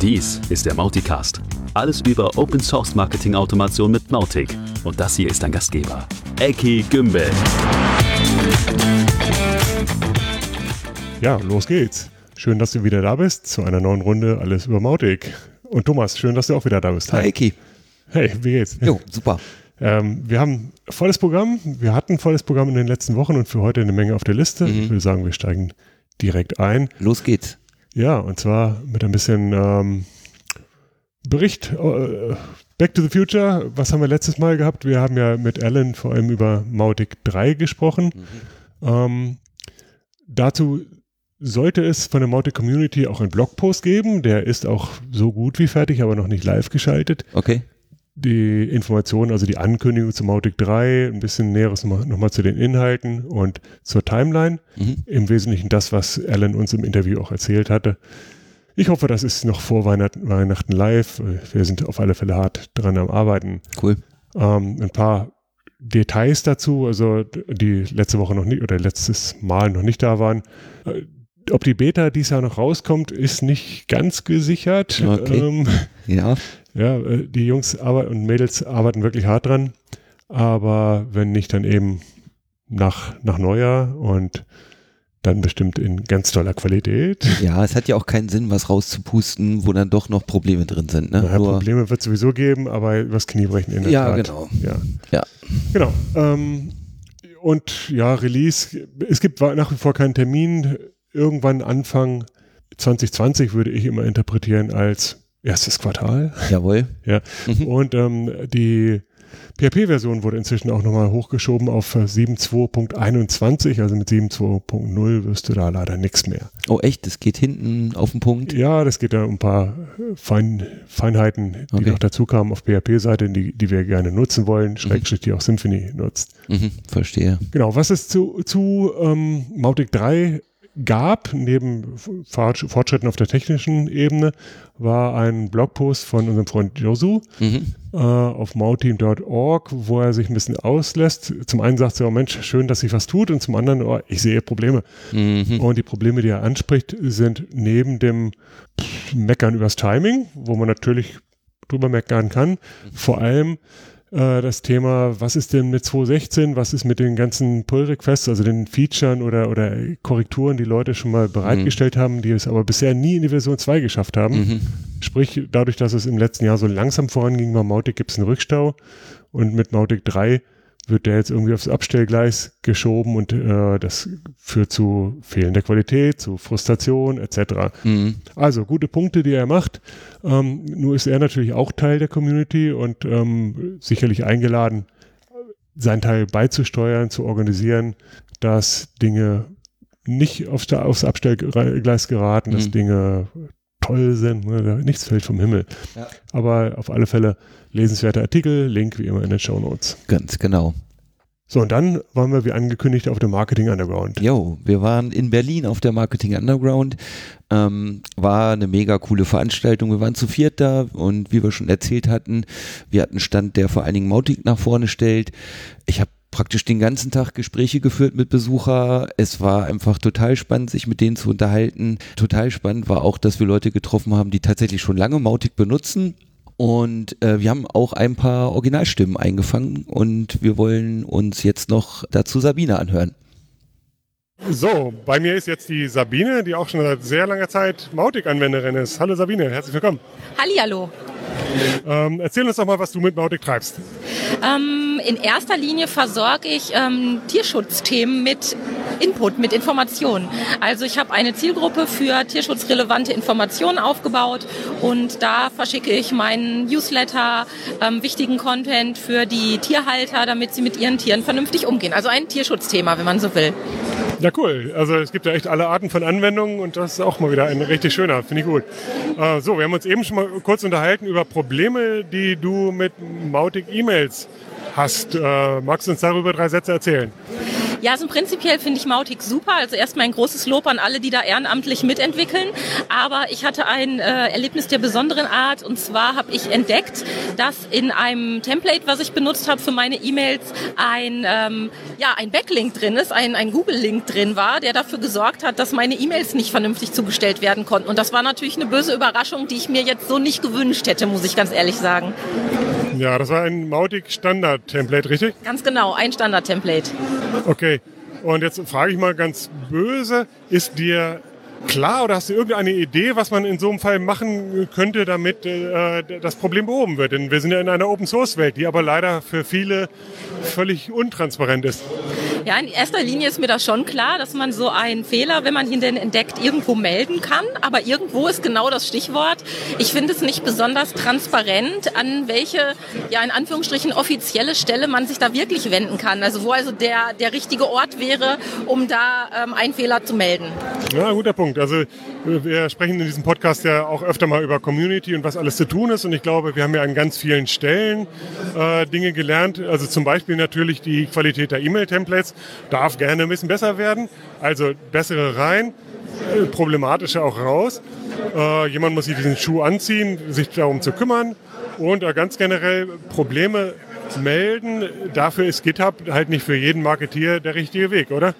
Dies ist der Mauticast. Alles über Open Source Marketing Automation mit Mautic. Und das hier ist dein Gastgeber, Eki Gümbel. Ja, los geht's. Schön, dass du wieder da bist zu einer neuen Runde Alles über Mautic. Und Thomas, schön, dass du auch wieder da bist. Hi, Eki. Hey, wie geht's? Jo, super. Ähm, wir haben volles Programm. Wir hatten ein volles Programm in den letzten Wochen und für heute eine Menge auf der Liste. Mhm. Ich würde sagen, wir steigen direkt ein. Los geht's. Ja, und zwar mit ein bisschen ähm, Bericht. Äh, Back to the Future. Was haben wir letztes Mal gehabt? Wir haben ja mit Alan vor allem über Mautic 3 gesprochen. Ähm, dazu sollte es von der Mautic Community auch einen Blogpost geben. Der ist auch so gut wie fertig, aber noch nicht live geschaltet. Okay. Die Informationen, also die Ankündigung zu Mautic 3, ein bisschen Näheres nochmal noch mal zu den Inhalten und zur Timeline. Mhm. Im Wesentlichen das, was Alan uns im Interview auch erzählt hatte. Ich hoffe, das ist noch vor Weihnachten, Weihnachten live. Wir sind auf alle Fälle hart dran am Arbeiten. Cool. Ähm, ein paar Details dazu, also die letzte Woche noch nicht oder letztes Mal noch nicht da waren. Äh, Ob die Beta dieses Jahr noch rauskommt, ist nicht ganz gesichert. Okay. Ähm, Ja. Ja, äh, die Jungs und Mädels arbeiten wirklich hart dran, aber wenn nicht, dann eben nach, nach Neujahr und dann bestimmt in ganz toller Qualität. Ja, es hat ja auch keinen Sinn, was rauszupusten, wo dann doch noch Probleme drin sind. Ne? Naja, Nur- Probleme wird es sowieso geben, aber übers Knie brechen in der Ja, Tat. genau. Ja, Ja. genau. Ähm, und ja, Release, es gibt nach wie vor keinen Termin. Irgendwann Anfang 2020 würde ich immer interpretieren als erstes Quartal. Jawohl. Ja. Mhm. Und ähm, die PHP-Version wurde inzwischen auch nochmal hochgeschoben auf äh, 7.2.21, also mit 7.2.0 wirst du da leider nichts mehr. Oh, echt? Das geht hinten auf den Punkt? Ja, das geht da um ein paar äh, Fein, Feinheiten, die Okay. noch dazu kamen auf PHP-Seite, die, die wir gerne nutzen wollen, Schrägstrich, die auch Symfony nutzt. Mhm, verstehe. Genau, was es zu, zu ähm, Mautic 3 gab, neben Fortsch- Fortschritten auf der technischen Ebene, war ein Blogpost von unserem Freund Josu Mhm. äh, auf mauteam.org, wo er sich ein bisschen auslässt. Zum einen sagt er, oh Mensch, schön, dass sich was tut und zum anderen, oh, ich sehe Probleme. Mhm. Und die Probleme, die er anspricht, sind neben dem Meckern übers Timing, wo man natürlich drüber meckern kann, vor allem äh, das Thema, was ist denn mit 2.16, was ist mit den ganzen Pull-Requests, also den Featuren oder, oder Korrekturen, die Leute schon mal bereitgestellt haben, die es aber bisher nie in die Version 2 geschafft haben. Mhm. Sprich, dadurch, dass es im letzten Jahr so langsam voranging, bei Mautic gibt es einen Rückstau und mit Mautic 3 wird der jetzt irgendwie aufs Abstellgleis geschoben und äh, das führt zu fehlender Qualität, zu Frustration etc. Mhm. Also gute Punkte, die er macht. Ähm, nur ist er natürlich auch Teil der Community und ähm, sicherlich eingeladen, seinen Teil beizusteuern, zu organisieren, dass Dinge nicht aufs, aufs Abstellgleis geraten, dass Mhm. Dinge toll sind. Ne? Nichts fällt vom Himmel. Ja. Aber auf alle Fälle lesenswerte Artikel, Link wie immer in den Show Notes. Ganz genau. So, und dann waren wir wie angekündigt auf dem Marketing Underground. Jo, wir waren in Berlin auf der Marketing Underground. Ähm, war eine mega coole Veranstaltung. Wir waren zu viert da und wie wir schon erzählt hatten, wir hatten Stand, der vor allen Dingen Mautic nach vorne stellt. Ich habe praktisch den ganzen Tag Gespräche geführt mit Besucher. Es war einfach total spannend, sich mit denen zu unterhalten. Total spannend war auch, dass wir Leute getroffen haben, die tatsächlich schon lange Mautic benutzen. Und äh, wir haben auch ein paar Originalstimmen eingefangen und wir wollen uns jetzt noch dazu Sabine anhören. So, bei mir ist jetzt die Sabine, die auch schon seit sehr langer Zeit Mautic-Anwenderin ist. Hallo Sabine, herzlich willkommen. Hallihallo. Ähm, erzähl uns doch mal, was du mit Mautic treibst. Ähm, in erster Linie versorge ich ähm, Tierschutzthemen mit Input, mit Informationen. Also ich habe eine Zielgruppe für tierschutzrelevante Informationen aufgebaut und da verschicke ich meinen Newsletter, ähm, wichtigen Content für die Tierhalter, damit sie mit ihren Tieren vernünftig umgehen. Also ein Tierschutzthema, wenn man so will. Ja, cool. Also es gibt ja echt alle Arten von Anwendungen und das ist auch mal wieder ein richtig schöner, finde ich gut. Äh, so, wir haben uns eben schon mal kurz unterhalten über Probleme, die du mit Mautic E-Mails hast. Äh, magst du uns darüber drei Sätze erzählen? Ja, also prinzipiell finde ich Mautic super. Also erstmal ein großes Lob an alle, die da ehrenamtlich mitentwickeln. Aber ich hatte ein äh, Erlebnis der besonderen Art. Und zwar habe ich entdeckt, dass in einem Template, was ich benutzt habe für meine E-Mails, ein, ähm, ja, ein Backlink drin ist, ein, ein Google-Link drin war, der dafür gesorgt hat, dass meine E-Mails nicht vernünftig zugestellt werden konnten. Und das war natürlich eine böse Überraschung, die ich mir jetzt so nicht gewünscht hätte, muss ich ganz ehrlich sagen. Ja, das war ein Mautic Standard-Template, richtig? Ganz genau, ein Standard-Template. Okay. Und jetzt frage ich mal ganz böse, ist dir klar oder hast du irgendeine Idee, was man in so einem Fall machen könnte, damit äh, das Problem behoben wird? Denn wir sind ja in einer Open-Source-Welt, die aber leider für viele völlig untransparent ist. Ja, in erster Linie ist mir das schon klar, dass man so einen Fehler, wenn man ihn denn entdeckt, irgendwo melden kann. Aber irgendwo ist genau das Stichwort. Ich finde es nicht besonders transparent, an welche, ja, in Anführungsstrichen offizielle Stelle man sich da wirklich wenden kann. Also wo also der, der richtige Ort wäre, um da ähm, einen Fehler zu melden. Ja, guter Punkt. Also wir sprechen in diesem Podcast ja auch öfter mal über Community und was alles zu tun ist. Und ich glaube, wir haben ja an ganz vielen Stellen äh, Dinge gelernt. Also zum Beispiel natürlich die Qualität der E-Mail-Templates darf gerne ein bisschen besser werden. Also bessere rein, äh, problematische auch raus. Äh, jemand muss sich diesen Schuh anziehen, sich darum zu kümmern und äh, ganz generell Probleme melden. Dafür ist GitHub halt nicht für jeden Marketier der richtige Weg, oder?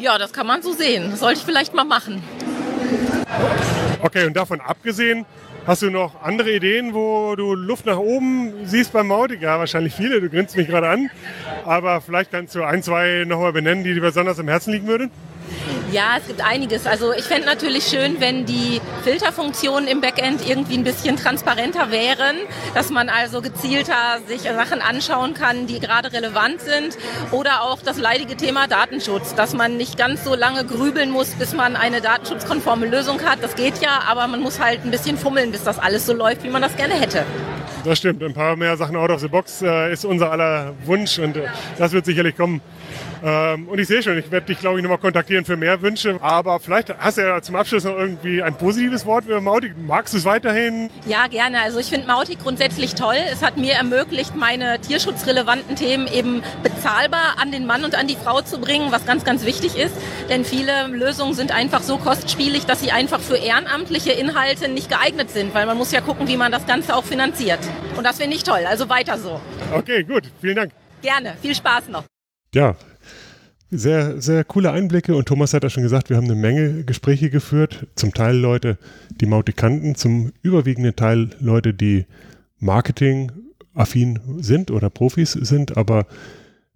Ja, das kann man so sehen. Das sollte ich vielleicht mal machen. Okay, und davon abgesehen, Hast du noch andere Ideen, wo du Luft nach oben siehst beim Mautic? Ja, wahrscheinlich viele, du grinst mich gerade an. Aber vielleicht kannst du ein, zwei nochmal benennen, die dir besonders am Herzen liegen würden? Ja, es gibt einiges. Also ich fände natürlich schön, wenn die Filterfunktionen im Backend irgendwie ein bisschen transparenter wären, dass man also gezielter sich Sachen anschauen kann, die gerade relevant sind. Oder auch das leidige Thema Datenschutz, dass man nicht ganz so lange grübeln muss, bis man eine datenschutzkonforme Lösung hat. Das geht ja, aber man muss halt ein bisschen fummeln, bis das alles so läuft, wie man das gerne hätte. Das stimmt. Ein paar mehr Sachen out of the box äh, ist unser aller Wunsch und äh, das wird sicherlich kommen. Ähm, und ich sehe schon, ich werde dich, glaube ich, nochmal kontaktieren für mehr Wünsche. Aber vielleicht hast du ja zum Abschluss noch irgendwie ein positives Wort für Mautic. Magst du es weiterhin? Ja, gerne. Also ich finde Mautic grundsätzlich toll. Es hat mir ermöglicht, meine tierschutzrelevanten Themen eben bezahlbar an den Mann und an die Frau zu bringen, was ganz, ganz wichtig ist. Denn viele Lösungen sind einfach so kostspielig, dass sie einfach für ehrenamtliche Inhalte nicht geeignet sind, weil man muss ja gucken, wie man das Ganze auch finanziert. Und das finde ich toll. Also weiter so. Okay, gut. Vielen Dank. Gerne. Viel Spaß noch. Ja, sehr, sehr coole Einblicke und Thomas hat ja schon gesagt, wir haben eine Menge Gespräche geführt. Zum Teil Leute, die Mautic kannten, zum überwiegenden Teil Leute, die Marketing-affin sind oder Profis sind, aber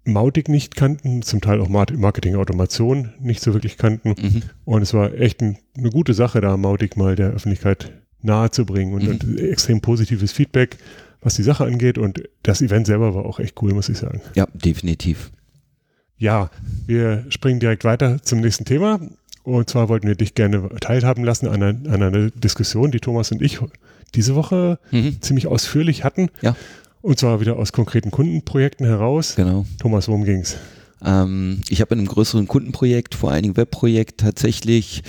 Mautic nicht kannten, zum Teil auch Marketing-Automation nicht so wirklich kannten. Mhm. Und es war echt ein, eine gute Sache, da Mautic mal der Öffentlichkeit nahezubringen und, mhm. und extrem positives Feedback, was die Sache angeht. Und das Event selber war auch echt cool, muss ich sagen. Ja, definitiv. Ja, wir springen direkt weiter zum nächsten Thema. Und zwar wollten wir dich gerne teilhaben lassen an einer, an einer Diskussion, die Thomas und ich diese Woche mhm. ziemlich ausführlich hatten. Ja. Und zwar wieder aus konkreten Kundenprojekten heraus. Genau. Thomas, worum ging es? Ähm, ich habe in einem größeren Kundenprojekt, vor allen Dingen Webprojekt, tatsächlich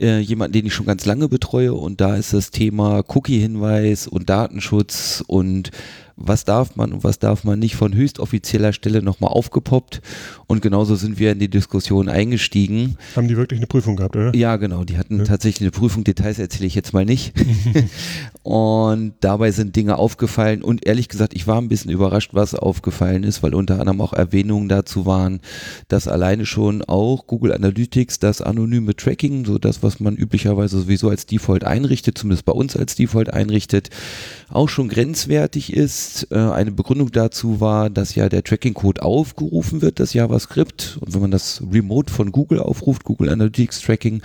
äh, jemanden, den ich schon ganz lange betreue. Und da ist das Thema Cookie-Hinweis und Datenschutz und was darf man und was darf man nicht von höchstoffizieller Stelle nochmal aufgepoppt. Und genauso sind wir in die Diskussion eingestiegen. Haben die wirklich eine Prüfung gehabt, oder? Ja, genau. Die hatten ja. tatsächlich eine Prüfung. Details erzähle ich jetzt mal nicht. und dabei sind Dinge aufgefallen. Und ehrlich gesagt, ich war ein bisschen überrascht, was aufgefallen ist, weil unter anderem auch Erwähnungen dazu waren, dass alleine schon auch Google Analytics das anonyme Tracking, so das, was man üblicherweise sowieso als Default einrichtet, zumindest bei uns als Default einrichtet, auch schon grenzwertig ist. Äh, eine Begründung dazu war, dass ja der Tracking-Code aufgerufen wird, das JavaScript. Und wenn man das Remote von Google aufruft, Google Analytics Tracking,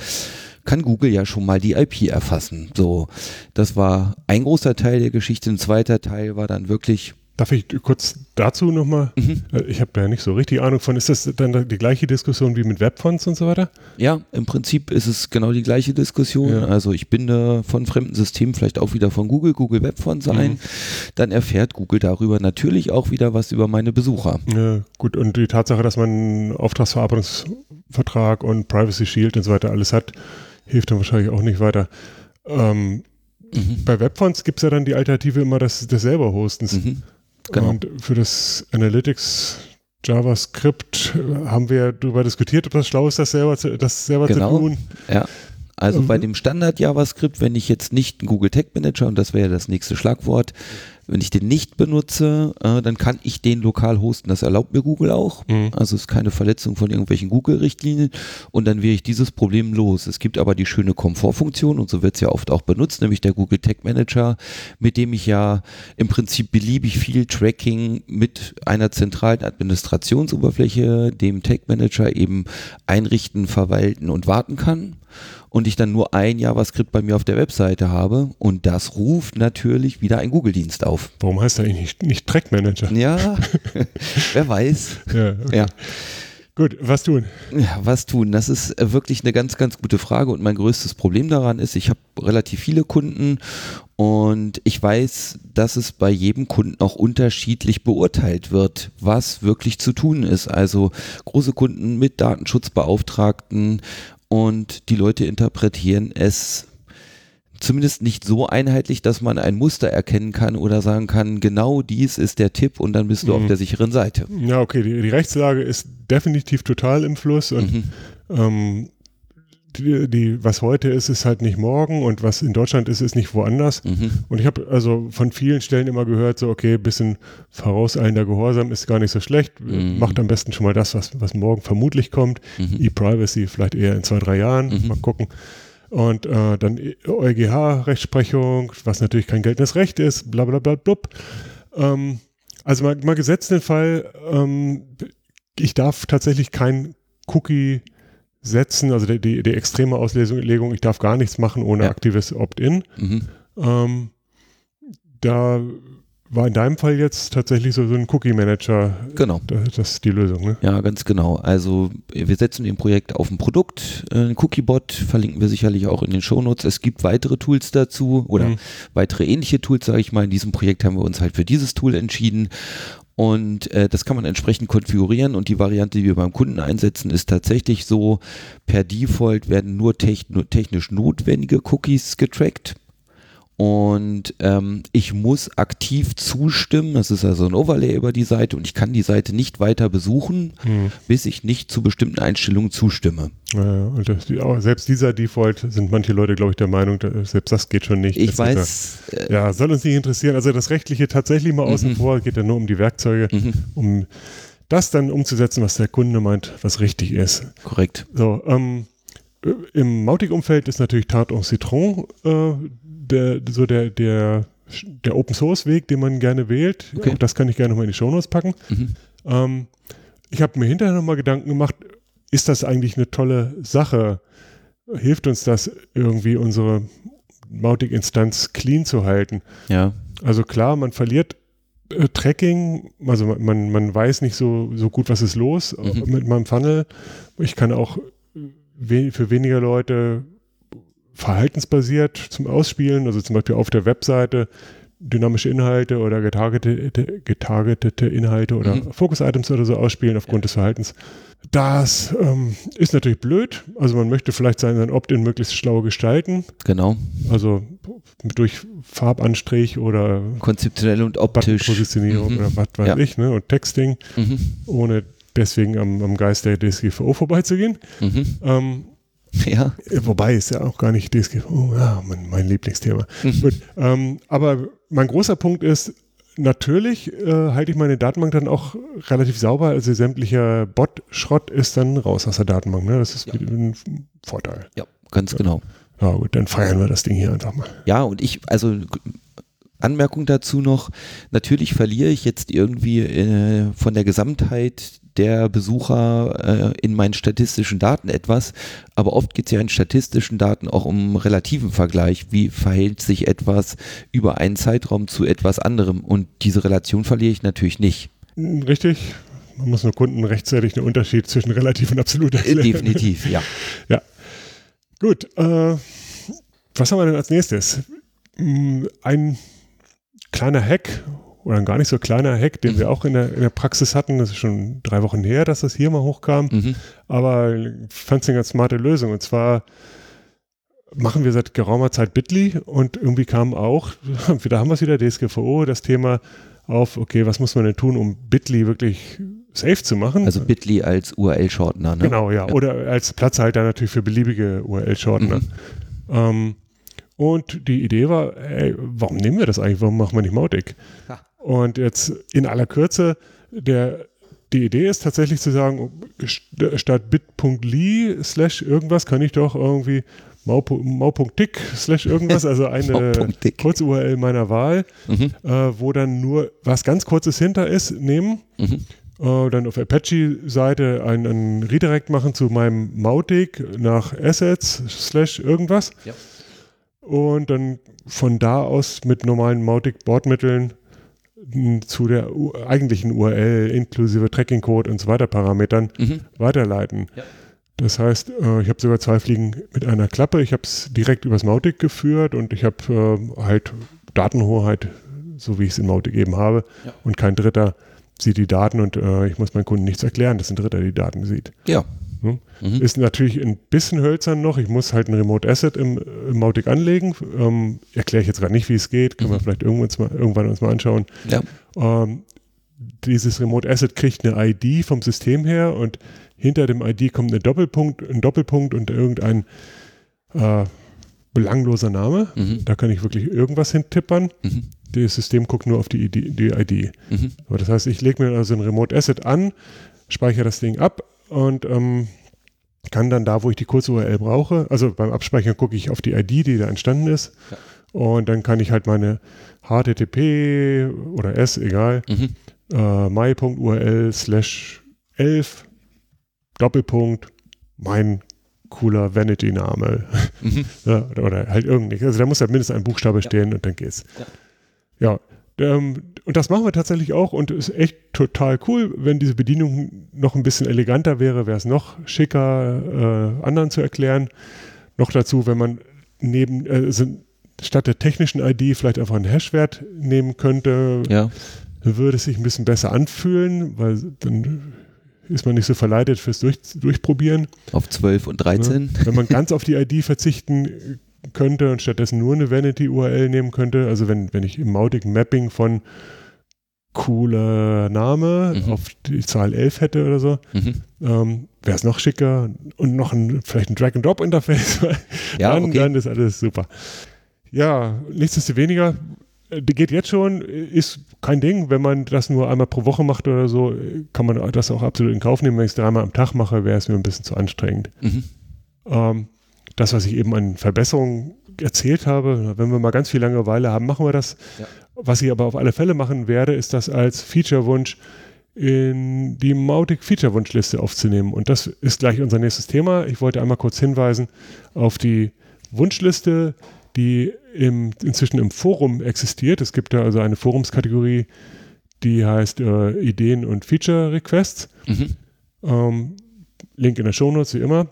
kann Google ja schon mal die IP erfassen. So, das war ein großer Teil der Geschichte. Ein zweiter Teil war dann wirklich Darf ich kurz dazu nochmal? Mhm. Äh, ich habe da nicht so richtig Ahnung von. Ist das dann die gleiche Diskussion wie mit Webfonts und so weiter? Ja, im Prinzip ist es genau die gleiche Diskussion. Ja. Also ich binde von fremden Systemen vielleicht auch wieder von Google, Google Webfonts mhm. ein. Dann erfährt Google darüber natürlich auch wieder was über meine Besucher. Ja, gut. Und die Tatsache, dass man Auftragsverarbeitungsvertrag und Privacy Shield und so weiter alles hat, hilft dann wahrscheinlich auch nicht weiter. Ähm, mhm. Bei Webfonts gibt es ja dann die Alternative immer des, des selber Hostens. Mhm. Genau. Und für das Analytics, JavaScript haben wir darüber diskutiert, ob das schlau ist, das selber zu, das selber Genau. zu tun. Ja. Also Mhm. bei dem Standard JavaScript, wenn ich jetzt nicht einen Google Tag Manager, und das wäre ja das nächste Schlagwort, wenn ich den nicht benutze, äh, dann kann ich den lokal hosten. Das erlaubt mir Google auch. Mhm. Also es ist keine Verletzung von irgendwelchen Google-Richtlinien und dann wäre ich dieses Problem los. Es gibt aber die schöne Komfortfunktion und so wird es ja oft auch benutzt, nämlich der Google Tag Manager, mit dem ich ja im Prinzip beliebig viel Tracking mit einer zentralen Administrationsoberfläche, dem Tag Manager eben einrichten, verwalten und warten kann und ich dann nur ein JavaScript bei mir auf der Webseite habe und das ruft natürlich wieder ein Google-Dienst auf. Warum heißt er eigentlich nicht, nicht Track Manager? Ja, wer weiß. Ja, okay. Ja. Gut, was tun? Ja, was tun? Das ist äh, wirklich eine ganz, ganz gute Frage und mein größtes Problem daran ist, ich habe relativ viele Kunden und ich weiß, dass es bei jedem Kunden auch unterschiedlich beurteilt wird, was wirklich zu tun ist. Also große Kunden mit Datenschutzbeauftragten und die Leute interpretieren es zumindest nicht so einheitlich, dass man ein Muster erkennen kann oder sagen kann, genau dies ist der Tipp und dann bist du Mhm. auf der sicheren Seite. Ja, okay, die, die Rechtslage ist definitiv total im Fluss und Mhm. ähm, die, die, was heute ist, ist halt nicht morgen und was in Deutschland ist, ist nicht woanders. Mhm. Und ich habe also von vielen Stellen immer gehört, so okay, bisschen vorauseilender Gehorsam ist gar nicht so schlecht. Mhm. Macht am besten schon mal das, was, was morgen vermutlich kommt. Mhm. E-Privacy vielleicht eher in zwei, drei Jahren. Mhm. Mal gucken. Und äh, dann EuGH-Rechtsprechung, was natürlich kein geltendes Recht ist, bla bla bla blub. Ähm, also mal, mal gesetzt den Fall, ähm, ich darf tatsächlich kein Cookie setzen, also die, die, die extreme Auslegung, ich darf gar nichts machen ohne Ja. aktives Opt-in. Mhm. Ähm, da war in deinem Fall jetzt tatsächlich so, so ein Cookie-Manager, Genau. das, das ist die Lösung, ne? Ja, ganz genau. Also wir setzen im Projekt auf ein Produkt, äh, ein Cookiebot, verlinken wir sicherlich auch in den Shownotes. Es gibt weitere Tools dazu oder Mhm. weitere ähnliche Tools, sage ich mal. In diesem Projekt haben wir uns halt für dieses Tool entschieden. Und äh, das kann man entsprechend konfigurieren und die Variante, die wir beim Kunden einsetzen, ist tatsächlich so, per Default werden nur techn technisch notwendige Cookies getrackt. Und ähm, ich muss aktiv zustimmen. Das ist also ein Overlay über die Seite und ich kann die Seite nicht weiter besuchen, Mhm. bis ich nicht zu bestimmten Einstellungen zustimme. Ja, das, selbst dieser Default sind manche Leute, glaube ich, der Meinung, selbst das geht schon nicht. Ich Das weiß, Ist äh, ja, ja, soll uns nicht interessieren. Also das Rechtliche tatsächlich mal außen Mhm. vor, geht ja nur um die Werkzeuge, mhm, um das dann umzusetzen, was der Kunde meint, was richtig ist. korrekt. So, ähm, äh, im Mautic-Umfeld ist natürlich Tarte en Citron äh, der, so der, der, der Open-Source-Weg, den man gerne wählt. Okay. Auch das kann ich gerne nochmal in die Shownotes packen. Mhm. Ähm, ich habe mir hinterher nochmal Gedanken gemacht, ist das eigentlich eine tolle Sache? Hilft uns das irgendwie, unsere Mautic-Instanz clean zu halten? Ja, Also klar, man verliert äh, Tracking, also man- man, man weiß nicht so, so gut, was ist los äh, Mhm. mit meinem Funnel. Ich kann auch we für weniger Leute verhaltensbasiert zum Ausspielen, also zum Beispiel auf der Webseite dynamische Inhalte oder getargetete, getargetete Inhalte oder Mhm. Focus-Items oder so ausspielen aufgrund des Verhaltens. Das ähm, ist natürlich blöd. Also man möchte vielleicht sein, sein Opt-in möglichst schlau gestalten. genau. Also durch Farbanstrich oder Konzeptionell und optisch. Buttonpositionierung Mhm. oder was weiß Ja. ich, ne? Und Texting, Mhm. ohne deswegen am, am Geist der DSGVO vorbeizugehen. Mhm. Ähm, Ja. äh, wobei ist ja auch gar nicht DSGVO, ja, mein, mein Lieblingsthema. Mhm. Gut, ähm, aber mein großer Punkt ist, natürlich äh, halte ich meine Datenbank dann auch relativ sauber, also sämtlicher Bot-Schrott ist dann raus aus der Datenbank. Ne? Das ist Ja. ein Vorteil. Ja, ganz genau. Ja gut, dann feiern wir das Ding hier einfach mal. Ja, und ich, also Anmerkung dazu noch, natürlich verliere ich jetzt irgendwie äh, von der Gesamtheit der Besucher äh, in meinen statistischen Daten etwas, aber oft geht es ja in statistischen Daten auch um relativen Vergleich. Wie verhält sich etwas über einen Zeitraum zu etwas anderem? Und diese Relation verliere ich natürlich nicht. Richtig. Man muss nur Kunden rechtzeitig einen Unterschied zwischen relativ und absolut Äh, erklären. Definitiv, ja. Gut, äh, was haben wir denn als nächstes? Mm, Ein kleiner Hack oder ein gar nicht so kleiner Hack, den Mhm. wir auch in der, in der Praxis hatten. Das ist schon drei Wochen her, dass das hier mal hochkam. Mhm. Aber ich fand es eine ganz smarte Lösung. Und zwar machen wir seit geraumer Zeit Bitly und irgendwie kam auch, da haben wir es wieder, DSGVO, das Thema auf, okay, was muss man denn tun, um Bitly wirklich safe zu machen. Also Bitly als URL-Shortener, ne? Genau, ja. Oder als Platzhalter natürlich für beliebige URL-Shortener. Mhm. Ähm, und die Idee war, ey, warum nehmen wir das eigentlich? Warum machen wir nicht Mautic? Ha. Und jetzt in aller Kürze, der, die Idee ist tatsächlich zu sagen, st- statt bit.ly slash irgendwas kann ich doch irgendwie mau- mau.tick slash irgendwas, also eine. Kurz-URL meiner Wahl, Mhm. äh, wo dann nur was ganz Kurzes hinter ist, nehmen Mhm. äh, dann auf Apache-Seite einen, einen Redirect machen zu meinem Mautic nach Assets slash irgendwas. Ja. Und dann von da aus mit normalen Mautic-Bordmitteln zu der U eigentlichen URL inklusive Tracking-Code und so weiter Parametern Mhm. weiterleiten. Ja. Das heißt, äh, ich habe sogar zwei Fliegen mit einer Klappe. Ich habe es direkt übers Mautic geführt und ich habe äh, halt Datenhoheit, so wie ich es in Mautic eben habe. Ja. Und kein Dritter sieht die Daten und äh, ich muss meinem Kunden nichts erklären, dass ein Dritter die Daten sieht. Ja. Hm? Mhm. Ist natürlich ein bisschen hölzern noch. Ich muss halt ein Remote Asset im, im Mautic anlegen. Ähm, Erkläre ich jetzt gerade nicht, wie es geht. Können wir Mhm. vielleicht irgendwann, uns mal, irgendwann uns mal anschauen. Ja. Ähm, dieses Remote Asset kriegt eine ID vom System her und hinter dem ID kommt eine Doppelpunkt, ein Doppelpunkt und irgendein äh, belangloser Name. Mhm. Da kann ich wirklich irgendwas hintippern. Mhm. Das System guckt nur auf die, ID, die ID. Mhm. Aber das heißt, ich lege mir also ein Remote Asset an, speichere das Ding ab und ähm, kann dann da, wo ich die Kurz-URL brauche, also beim Abspeichern gucke ich auf die ID, die da entstanden ist. Ja. Und dann kann ich halt meine HTTP oder S, egal, Mhm. äh, my.url slash 11 Doppelpunkt mein cooler Vanity-Name Mhm. ja, oder, oder halt irgendwie. Also da muss halt mindestens ein Buchstabe stehen und dann geht's. Ja. ähm, und das machen wir tatsächlich auch und ist echt total cool. Wenn diese Bedienung noch ein bisschen eleganter wäre, wäre es noch schicker, äh, anderen zu erklären. Noch dazu, wenn man neben, äh, also statt der technischen ID vielleicht einfach einen Hashwert nehmen könnte, Ja. würde es sich ein bisschen besser anfühlen, weil dann ist man nicht so verleitet fürs Durch, Durchprobieren. Auf 12 und 13. Wenn man ganz auf die ID verzichten könnte und stattdessen nur eine Vanity-URL nehmen könnte, also wenn, wenn ich im Mautic Mapping von cooler Name Mhm. auf die Zahl 11 hätte oder so, Mhm. ähm, wäre es noch schicker und noch ein, vielleicht ein Drag-and-Drop-Interface, Ja, dann, okay. dann ist alles super. Ja, nichtsdestoweniger, äh, geht jetzt schon, ist kein Ding. Wenn man das nur einmal pro Woche macht oder so, kann man das auch absolut in Kauf nehmen. Wenn ich es dreimal am Tag mache, wäre es mir ein bisschen zu anstrengend. Mhm. Ähm, das, was ich eben an Verbesserungen erzählt habe, wenn wir mal ganz viel Langeweile haben, machen wir das. Ja. Was ich aber auf alle Fälle machen werde, ist das als Feature-Wunsch in die Mautic Feature-Wunschliste aufzunehmen. Und das ist gleich unser nächstes Thema. Ich wollte einmal kurz hinweisen auf die Wunschliste, die im, inzwischen im Forum existiert. Es gibt da also eine Forumskategorie, die heißt äh, Ideen und Feature Requests. Mhm. Ähm, Link in der Shownotes, wie immer.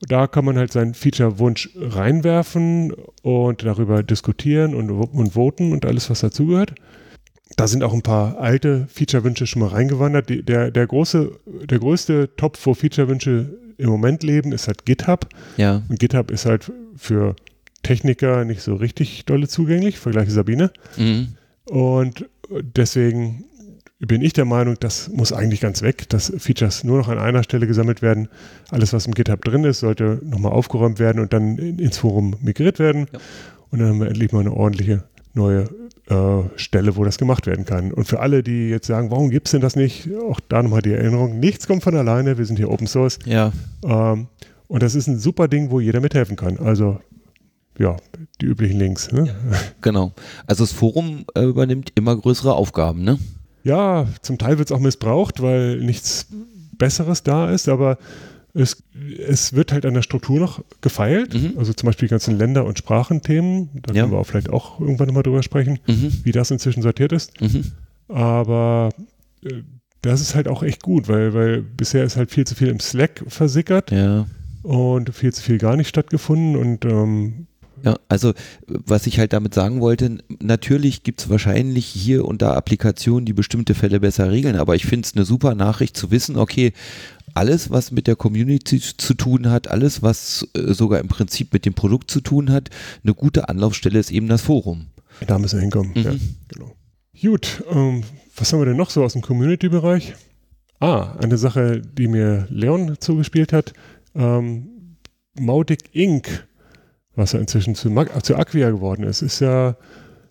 Da kann man halt seinen Feature-Wunsch reinwerfen und darüber diskutieren und, und voten und alles, was dazugehört. Da sind auch ein paar alte Feature-Wünsche schon mal reingewandert. Die, der, der, große, der größte Top, wo Feature-Wünsche im Moment leben, ist halt GitHub. Ja. Und GitHub ist halt für Techniker nicht so richtig dolle zugänglich, vergleiche Sabine. Mhm. Und deswegen bin ich der Meinung, das muss eigentlich ganz weg, dass Features nur noch an einer Stelle gesammelt werden. Alles, was im GitHub drin ist, sollte nochmal aufgeräumt werden und dann in, ins Forum migriert werden. Ja. Und dann haben wir endlich mal eine ordentliche neue äh, Stelle, wo das gemacht werden kann. Und für alle, die jetzt sagen, warum gibt es denn das nicht, auch da nochmal die Erinnerung, nichts kommt von alleine, wir sind hier Open Source. Ja. Ähm, und das ist ein super Ding, wo jeder mithelfen kann. Also ja, die üblichen Links. Ne? Genau. Also das Forum äh, übernimmt immer größere Aufgaben, ne? Ja, zum Teil wird es auch missbraucht, weil nichts Besseres da ist, aber es, es wird halt an der Struktur noch gefeilt. Mhm. Also zum Beispiel die ganzen Länder- und Sprachenthemen. Da Ja. können wir auch vielleicht auch irgendwann nochmal drüber sprechen, Mhm. wie das inzwischen sortiert ist. Mhm. Aber äh, das ist halt auch echt gut, weil, weil bisher ist halt viel zu viel im Slack versickert Ja. und viel zu viel gar nicht stattgefunden und ähm, Ja, also was ich halt damit sagen wollte, natürlich gibt es wahrscheinlich hier und da Applikationen, die bestimmte Fälle besser regeln, aber ich finde es eine super Nachricht zu wissen, okay, alles, was mit der Community zu tun hat, alles, was äh, sogar im Prinzip mit dem Produkt zu tun hat, eine gute Anlaufstelle ist eben das Forum. da müssen wir hinkommen. Mhm. Ja, genau. Gut, ähm, was haben wir denn noch so aus dem Community-Bereich? Ah, eine Sache, die mir Leon zugespielt hat. Ähm, Mautic Inc., was ja inzwischen zu, zu Acquia geworden ist, ist ja,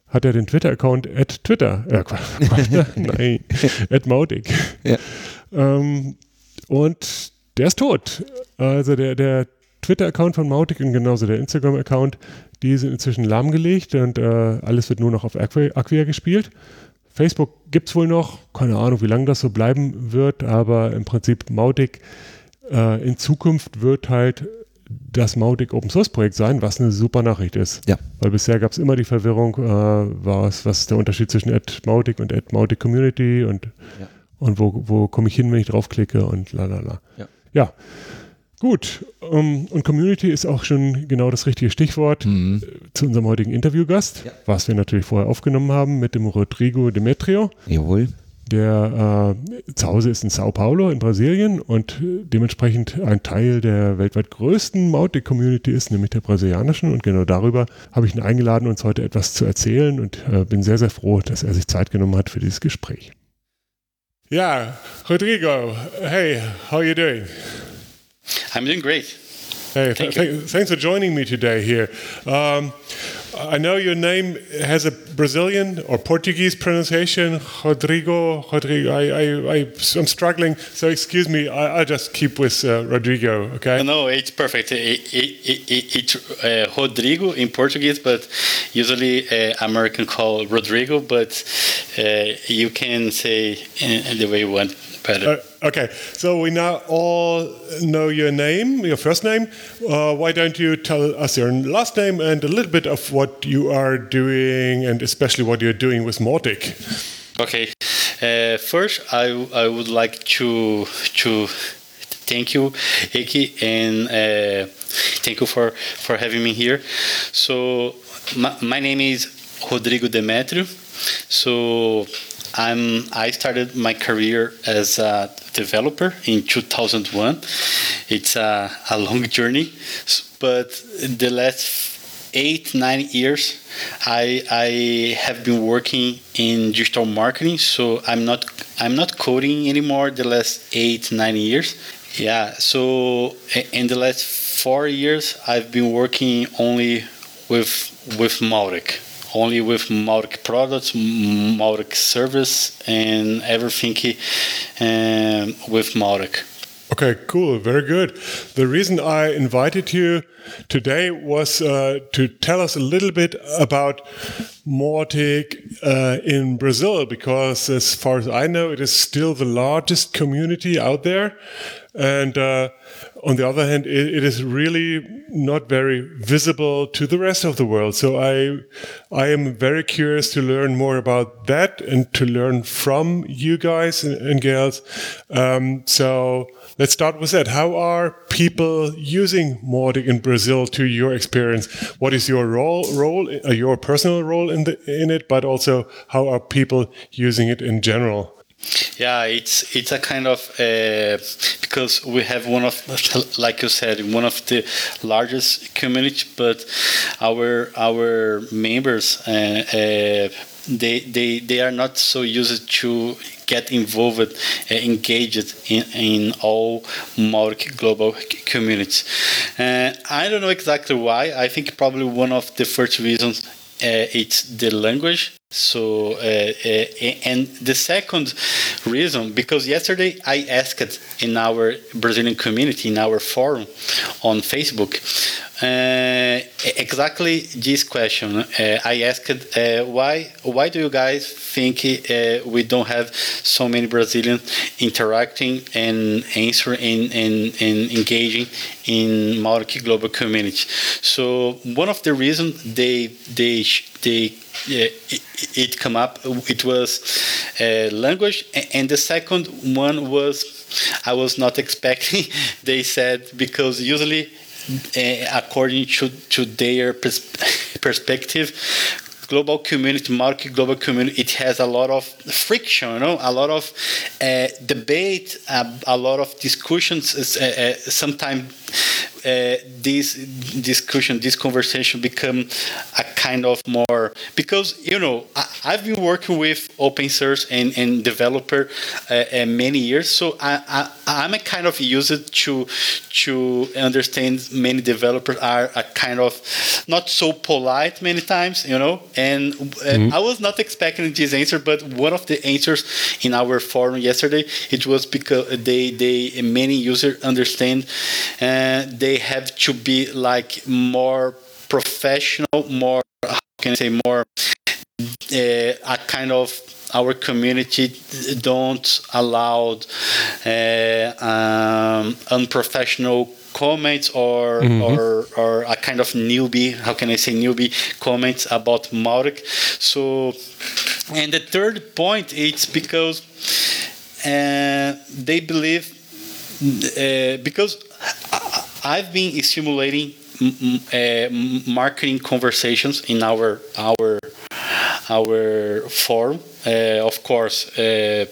hat er den Twitter-Account at Twitter, äh, nein, at Mautic. Ja. Ähm, und der ist tot. Also der, der Twitter-Account von Mautic und genauso der Instagram-Account, die sind inzwischen lahmgelegt und äh, alles wird nur noch auf Acquia, Acquia gespielt. Facebook gibt es wohl noch, keine Ahnung, wie lange das so bleiben wird, aber im Prinzip Mautic äh, in Zukunft wird halt das Mautic Open Source Projekt sein, was eine super Nachricht ist. Ja. Weil bisher gab es immer die Verwirrung, äh, was, was ist der Unterschied zwischen Mautic und Mautic Community und, ja. und wo, wo komme ich hin, wenn ich draufklicke und lalala. Ja. ja. Gut, um, ähm, und Community ist auch schon genau das richtige Stichwort mhm. Äh, zu unserem heutigen Interviewgast, ja. was wir natürlich vorher aufgenommen haben mit dem Rodrigo Demetrio. Jawohl. Der äh, zu Hause ist in Sao Paulo in Brasilien und äh, dementsprechend ein Teil der weltweit größten Mautic-Community ist, nämlich der brasilianischen. Und genau darüber habe ich ihn eingeladen, uns heute etwas zu erzählen und äh, bin sehr, sehr froh, dass er sich Zeit genommen hat für dieses Gespräch. Ja, Rodrigo, hey, how are you doing? I'm doing great. Hey, Thank th- thanks for joining me today here. Um, I know your name has a Brazilian or Portuguese pronunciation, Rodrigo. Rodrigo. I, I, I, am struggling, so excuse me. I, will just keep with uh, Rodrigo. Okay. No, it's perfect. It, it, it, it's uh, Rodrigo in Portuguese, but usually uh, American call Rodrigo. But uh, you can say in the way you want. Uh, okay, so we now all know your name, your first name. Uh, why don't you tell us your last name and a little bit of what you are doing, and especially what you're doing with Mautic? Okay, uh, first I I would like to to thank you, Eki, and uh, thank you for for having me here. So my, my name is Rodrigo Demetrio. So I'm I started my career as a developer in 2001. It's a, a long journey, but the last eight nine years I I have been working in digital marketing. So I'm not I'm not coding anymore. The last eight nine years, yeah. So in the last four years I've been working only with with Mautic only with Mautic products, Mautic service, and everything um, with Mautic. Okay, cool. Very good. The reason I invited you today was uh, to tell us a little bit about Mautic uh, in Brazil, because as far as I know, it is still the largest community out there. And uh, on the other hand, it, it is really not very visible to the rest of the world. So I, I am very curious to learn more about that and to learn from you guys and, and gals. Um, so let's start with that. How are people using Mautic in Brazil to your experience? What is your role, role, uh, your personal role in the, in it, but also how are people using it in general? Yeah, it's it's a kind of uh, because we have one of like you said one of the largest community, but our our members uh, uh, they they they are not so used to get involved, uh, engaged in, in all Mautic global communities. Uh, I don't know exactly why. I think probably one of the first reasons uh, it's the language so, uh, uh, and the second reason, because yesterday I asked in our Brazilian community, in our forum on Facebook, uh, exactly this question. Uh, I asked uh, why why do you guys think uh, we don't have so many Brazilians interacting and answering and, and, and engaging in Mautic global community? So one of the reasons they they they it, it come up it was uh, language and the second one was I was not expecting they said because usually uh, according to, to their pers perspective, global community, Mautic global community, it has a lot of friction, you know, a lot of uh, debate, uh, a lot of discussions. Uh, uh sometimes uh, this discussion, this conversation become a kind of more because you know I, have been working with open source and, and developer uh, uh, many years, so I, I am a kind of used to to understand many developers are a kind of not so polite many times, you know, and mm-hmm. I was not expecting this answer, but one of the answers in our forum yesterday it was because they they many users understand and uh, they have to be like more professional, more how can I say more uh, a kind of our community don't allow uh, um, unprofessional comments or, mm-hmm. or or a kind of newbie how can i say newbie comments about Mautic so and the third point it's because uh, they believe uh, because I've been stimulating uh, marketing conversations in our our our forum. Uh, of course, uh,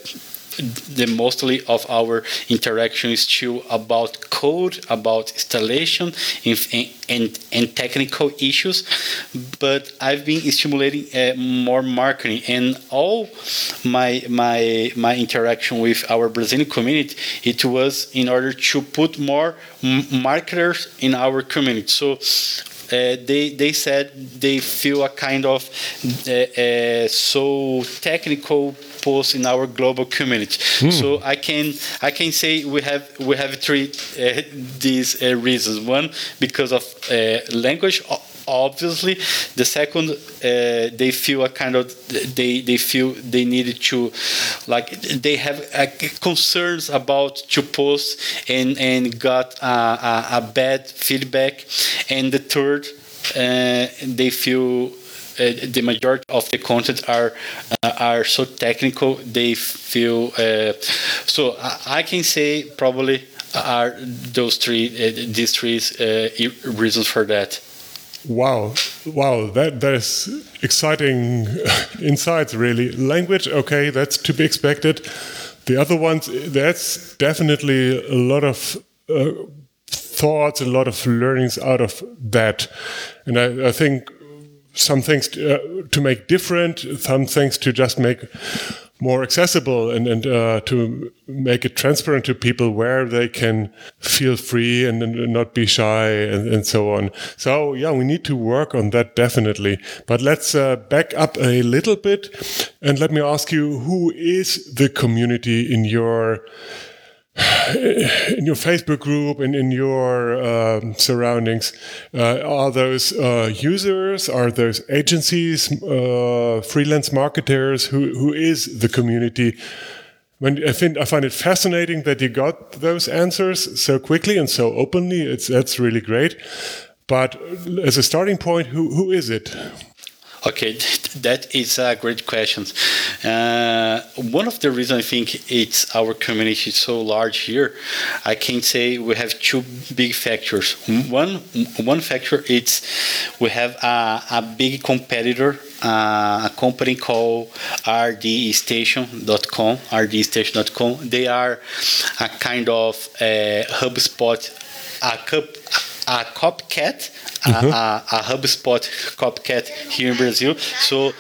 the mostly of our interaction is still about code, about installation, and, and, and technical issues. But I've been stimulating uh, more marketing, and all my my my interaction with our Brazilian community, it was in order to put more marketers in our community. So. Uh, they they said they feel a kind of uh, uh, so technical post in our global community. Mm. So I can I can say we have we have three uh, these uh, reasons. One because of uh, language obviously the second uh, they feel a kind of they they feel they needed to like they have uh, concerns about to post and and got a, a, a bad feedback and the third uh, they feel uh, the majority of the content are uh, are so technical. They feel uh, so. I, I, can say probably are those three these three reasons for that. Wow, wow, that that is exciting insights. Really, language. Okay, that's to be expected. The other ones, that's definitely a lot of. Uh, thoughts, a lot of learnings out of that. And I, I think some things to, uh, to, make different, some things to just make more accessible and, and uh, to make it transparent to people where they can feel free and, and not be shy and, and, so on. So yeah, we need to work on that definitely. But let's uh, back up a little bit and let me ask you, who is the community in your in your Facebook group and in your um, surroundings, uh, are those uh, users? Are those agencies, uh, freelance marketers? Who who is the community? When I think I find it fascinating that you got those answers so quickly and so openly. It's that's really great. But as a starting point, who who is it? Okay, that is a great question. Uh, one of the reasons I think it's our community is so large here, I can say we have two big factors. One one factor is we have a, a big competitor, uh, a company called rdstation.com. rdstation.com. They are a kind of uh, HubSpot, a cup a copycat, mm-hmm. a, a, HubSpot copycat here in Brazil. So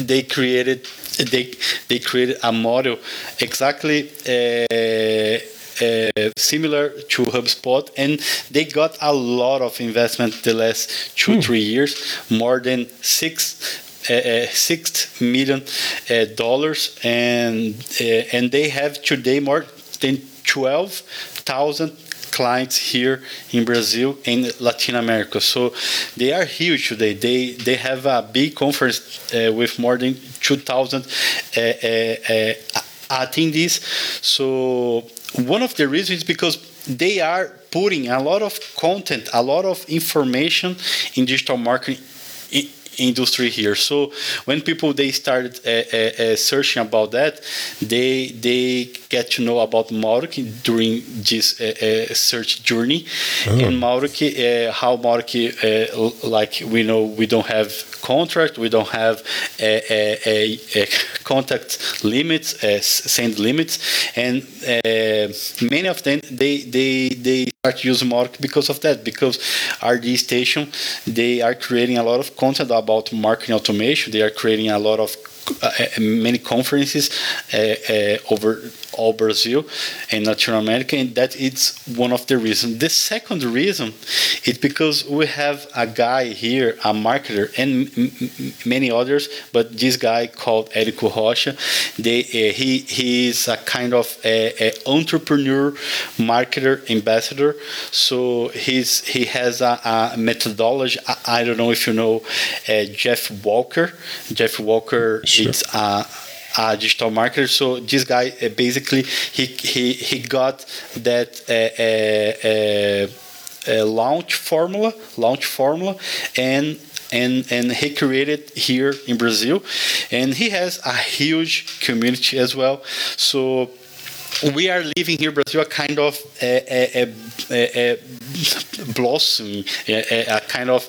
they created they they created a model exactly. Uh, uh, similar to HubSpot, and they got a lot of investment the last two hmm. three years, more than six uh six million uh, dollars, and uh, and they have today more than twelve thousand clients here in Brazil and Latin America. So they are huge today. They they have a big conference uh, with more than 2,000 uh, uh, uh, attendees. So one of the reasons is because they are putting a lot of content, a lot of information in digital marketing industry here. So when people they started uh, uh, uh, searching about that, they they get to know about Mautic during this uh, uh, search journey, oh. and uh, how Mautic, like we know, we don't have contract. We don't have a, a, a contact limits, send limits, and many of them they they they start using Mautic because of that. Because RD Station, they are creating a lot of content about marketing automation. They are creating a lot of uh, many conferences uh, uh, over all Brazil and Latin America, and that is one of the reasons. The second reason is because we have a guy here, a marketer, and many others, but this guy called Érico Rocha, they, uh, he, he is a kind of a, a entrepreneur, marketer, ambassador. So he's he has a, a methodology. I, I, don't know if you know uh, Jeff Walker. Jeff Walker, sure. it's a a digital marketer. So this guy uh, basically he he he got that. Uh, launch formula, launch formula, and and and he created here in Brazil, and he has a huge community as well. So we are living here, Brazil, a kind of a, a, a, a a, kind of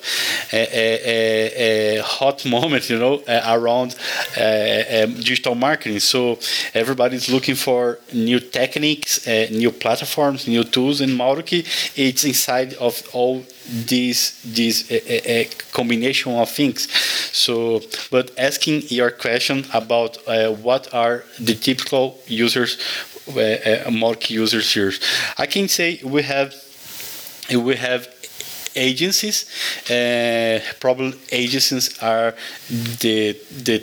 a, hot moment, you know, around digital marketing. So everybody's looking for new techniques, uh, new platforms, new tools, and Mautic it's inside of all these these combination of things. So, but asking your question about uh, what are the typical users uh, more key users here. I can say we have we have agencies. Uh, probably agencies are the the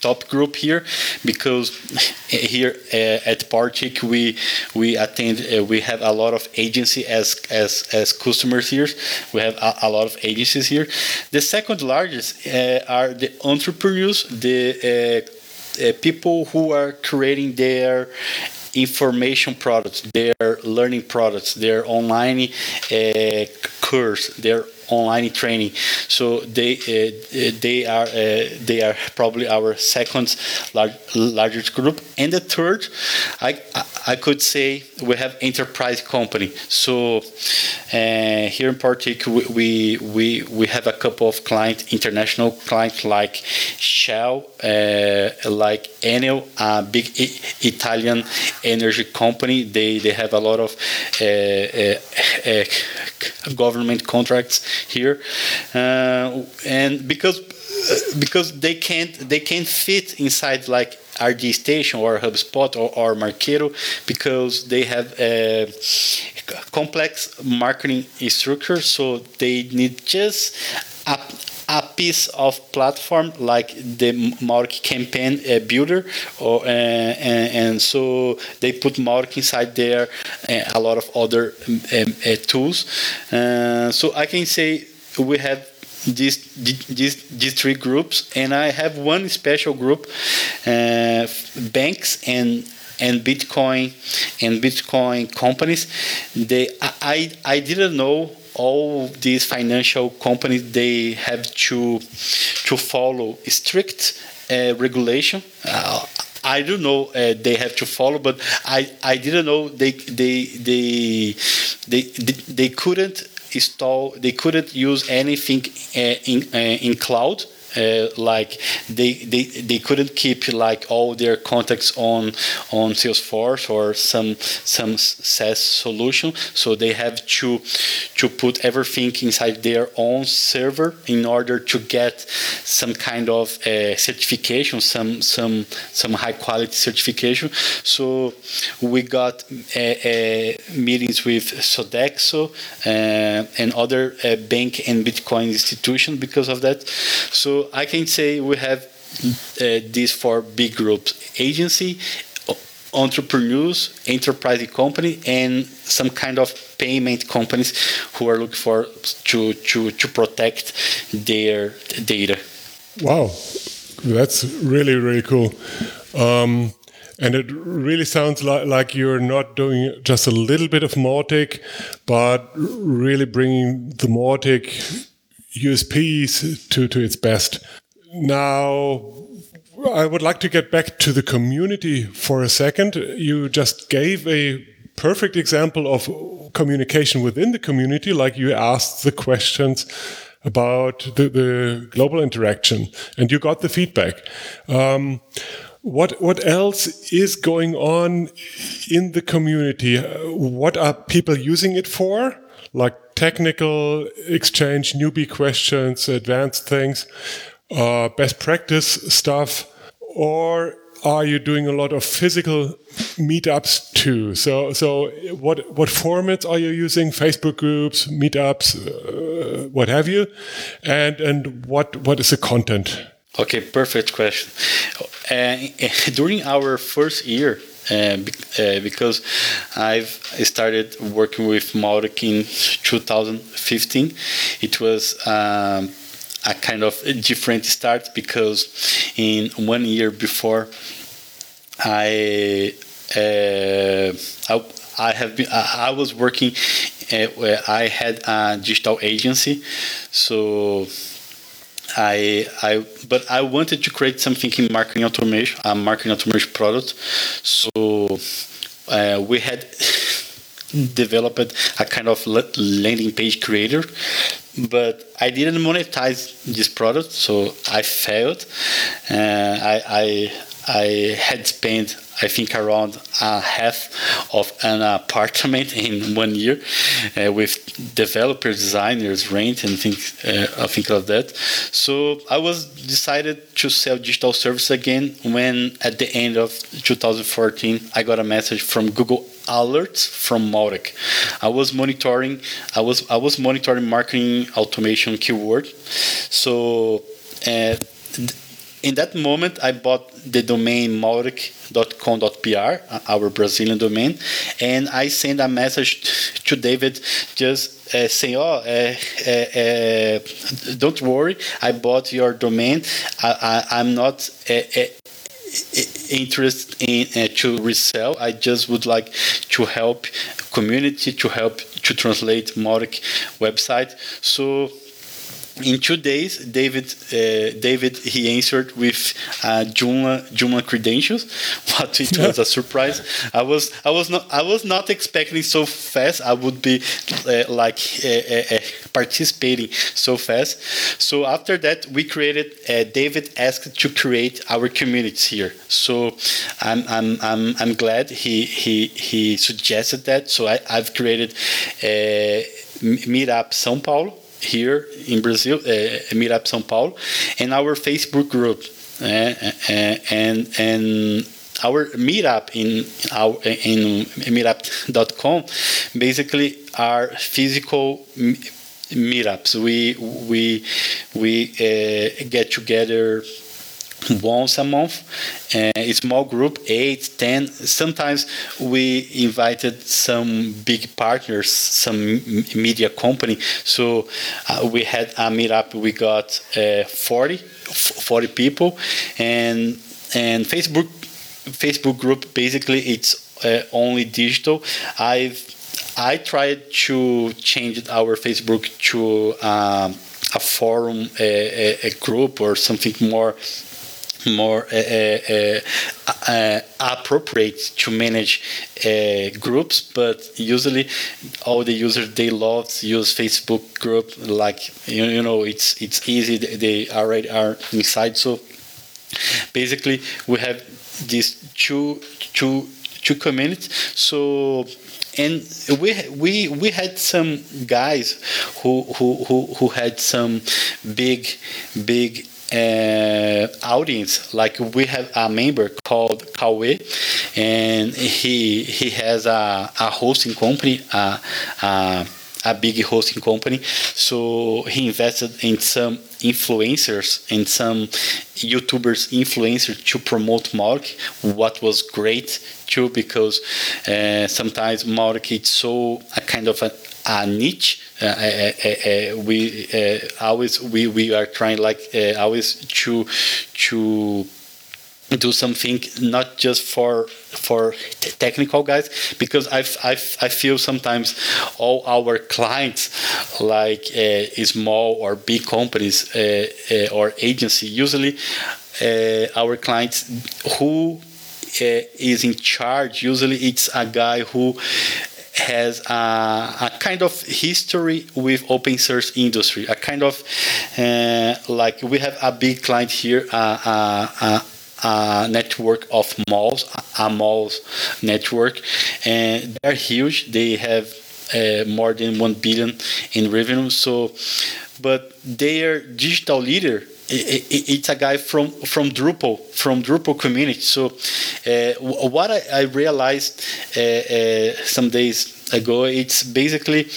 top group here because here uh, at Powertic we we attend uh, we have a lot of agency as as as customers here we have a, a lot of agencies here the second largest uh, are the entrepreneurs the uh, uh, people who are creating their information products, their learning products, their online uh, course, their online training. So they uh, they are uh, they are probably our second large, largest group, and the third, I I could say we have enterprise company. So uh, here in particular, we we we have a couple of clients, international clients like Shell, uh, like Enel, a big Italian energy company. They they have a lot of uh, uh, government contracts here, uh, and because because they can't they can't fit inside like RD Station or HubSpot or, or Marketo because they have a complex marketing structure, so they need just a piece of platform like the Mautic campaign uh, builder, or uh, and, and, so they put Mautic inside there, uh, a lot of other um, uh, tools. Uh, so I can say we have these, these, these three groups, and I have one special group, uh, banks and and Bitcoin and Bitcoin companies. They I I didn't know all these financial companies they have to to follow strict uh, regulation. Uh, I don't know uh, they have to follow, but I, I didn't know they they they they they, couldn't install they couldn't use anything uh, in uh, in cloud uh, like they, they they couldn't keep like all their contacts on on Salesforce or some some SaaS solution. So they have to to put everything inside their own server in order to get some kind of uh, certification, some some some high quality certification. So we got uh, uh meetings with Sodexo and other bank and Bitcoin institutions because of that. So I can say we have uh, these four big groups: agency, entrepreneurs, enterprise company, and some kind of payment companies who are looking for to to to protect their data. Wow, that's really really cool. Um, and it really sounds like, like you're not doing just a little bit of Mautic, but really bringing the Mautic USPs to, to its best. Now, I would like to get back to the community for a second. You just gave a perfect example of communication within the community, like you asked the questions about the, the global interaction, and you got the feedback. Um, what what else is going on in the community? What are people using it for? Like technical exchange, newbie questions, advanced things, uh, best practice stuff, or are you doing a lot of physical meetups too? So, so what what formats are you using? Facebook groups, meetups, uh, what have you? And and what what is the content? Okay, perfect question. Uh, during our first year, because I've started working with Mautic in 2015, it was um, a kind of different start because in one year before, I uh, I, I have been I, I was working. Uh, I had a digital agency, so I, I, but I wanted to create something in marketing automation, a marketing automation product. So uh, we had developed a kind of landing page creator, but I didn't monetize this product, so I failed. Uh, I, I, I had spent I think around a half of an apartment in one year uh, with developers, designers, rent, and things, uh, I think of that. So I was decided to sell digital service again when at the end of 2014 I got a message from Google alerts from Mautic. I was monitoring I was I was monitoring marketing automation keyword. So uh, in that moment, I bought the domain mautic.com.br, our Brazilian domain, and I sent a message to David just uh, saying, "Oh, uh, uh, uh don't worry, I bought your domain. I, am not." Uh, uh, interested in uh, to resell i just would like to help community to help to translate Mautic website so in two days, David uh, David he answered with uh, Joomla Joomla credentials, but it was a surprise. I was I was not I was not expecting so fast. I would be uh, like uh, uh, uh, participating so fast. So after that, we created. David asked to create our communities here. So I'm I'm I'm, I'm glad he he he suggested that. So I, I've created. Meetup São Paulo, here in Brazil, uh, Meetup São Paulo, and our Facebook group, uh, and and our meetup in our in meetup.com basically are physical meetups. We we we uh, get together once a month a small group eight ten. Sometimes we invited some big partners some media company. So uh, we had a meetup we got uh, 40 40 people. And and facebook facebook group basically it's uh, only digital. I've i tried to change our facebook to um, a forum a, a group or something more more uh, uh, uh, appropriate to manage groups, but usually all the users they love to use Facebook group. Like you, you know, it's it's easy. They already are inside. So basically, we have these two two two communities. So and we we we had some guys who who who, who had some big big uh, audience. Like we have a member called Kawe, and he he has a, a hosting company, a, a, a big hosting company. So he invested in some influencers and some YouTubers influencers to promote Mautic, what was great too because uh, sometimes Mautic is so a kind of a, a niche Uh, uh, uh, we always we, we are trying like always to to do something not just for for technical guys because I, I, I feel sometimes all our clients like uh, small or big companies uh, uh, or agency usually our clients who is in charge usually it's a guy who has a, a, kind of history with open source industry, a kind of uh, like we have a big client here, uh, uh, a network of malls, a malls network, and they're huge. They have uh, more than one billion in revenue. So, but their digital leader it's a guy from from Drupal from Drupal community. So uh, what I, I realized uh, uh, some days ago, it's basically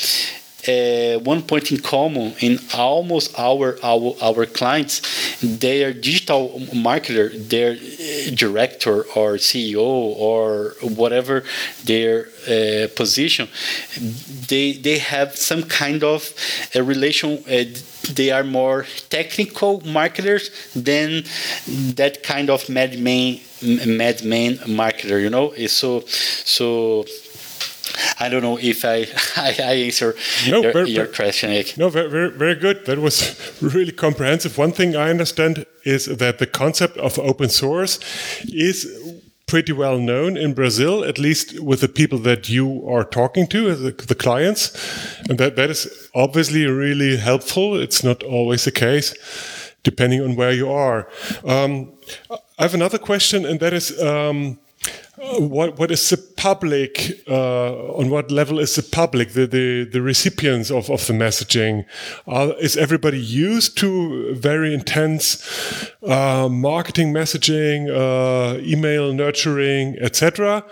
uh, one point in common in almost our our, our clients. Their digital marketer their uh, director or ceo or whatever their uh, position. They they have some kind of a relation uh, they are more technical marketers than that kind of madman madman marketer you know? So so I don't know if I, I, I answer no, your, very, your question. No, very, very, very good. That was really comprehensive. One thing I understand is that the concept of open source is pretty well known in Brazil, at least with the people that you are talking to, the, the clients. And that, that is obviously really helpful. It's not always the case, depending on where you are. Um, I have another question, and that is um, what what is the public uh, on what level is the public the the, the recipients of, of the messaging? Uh, is everybody used to very intense uh, marketing messaging uh, email nurturing etc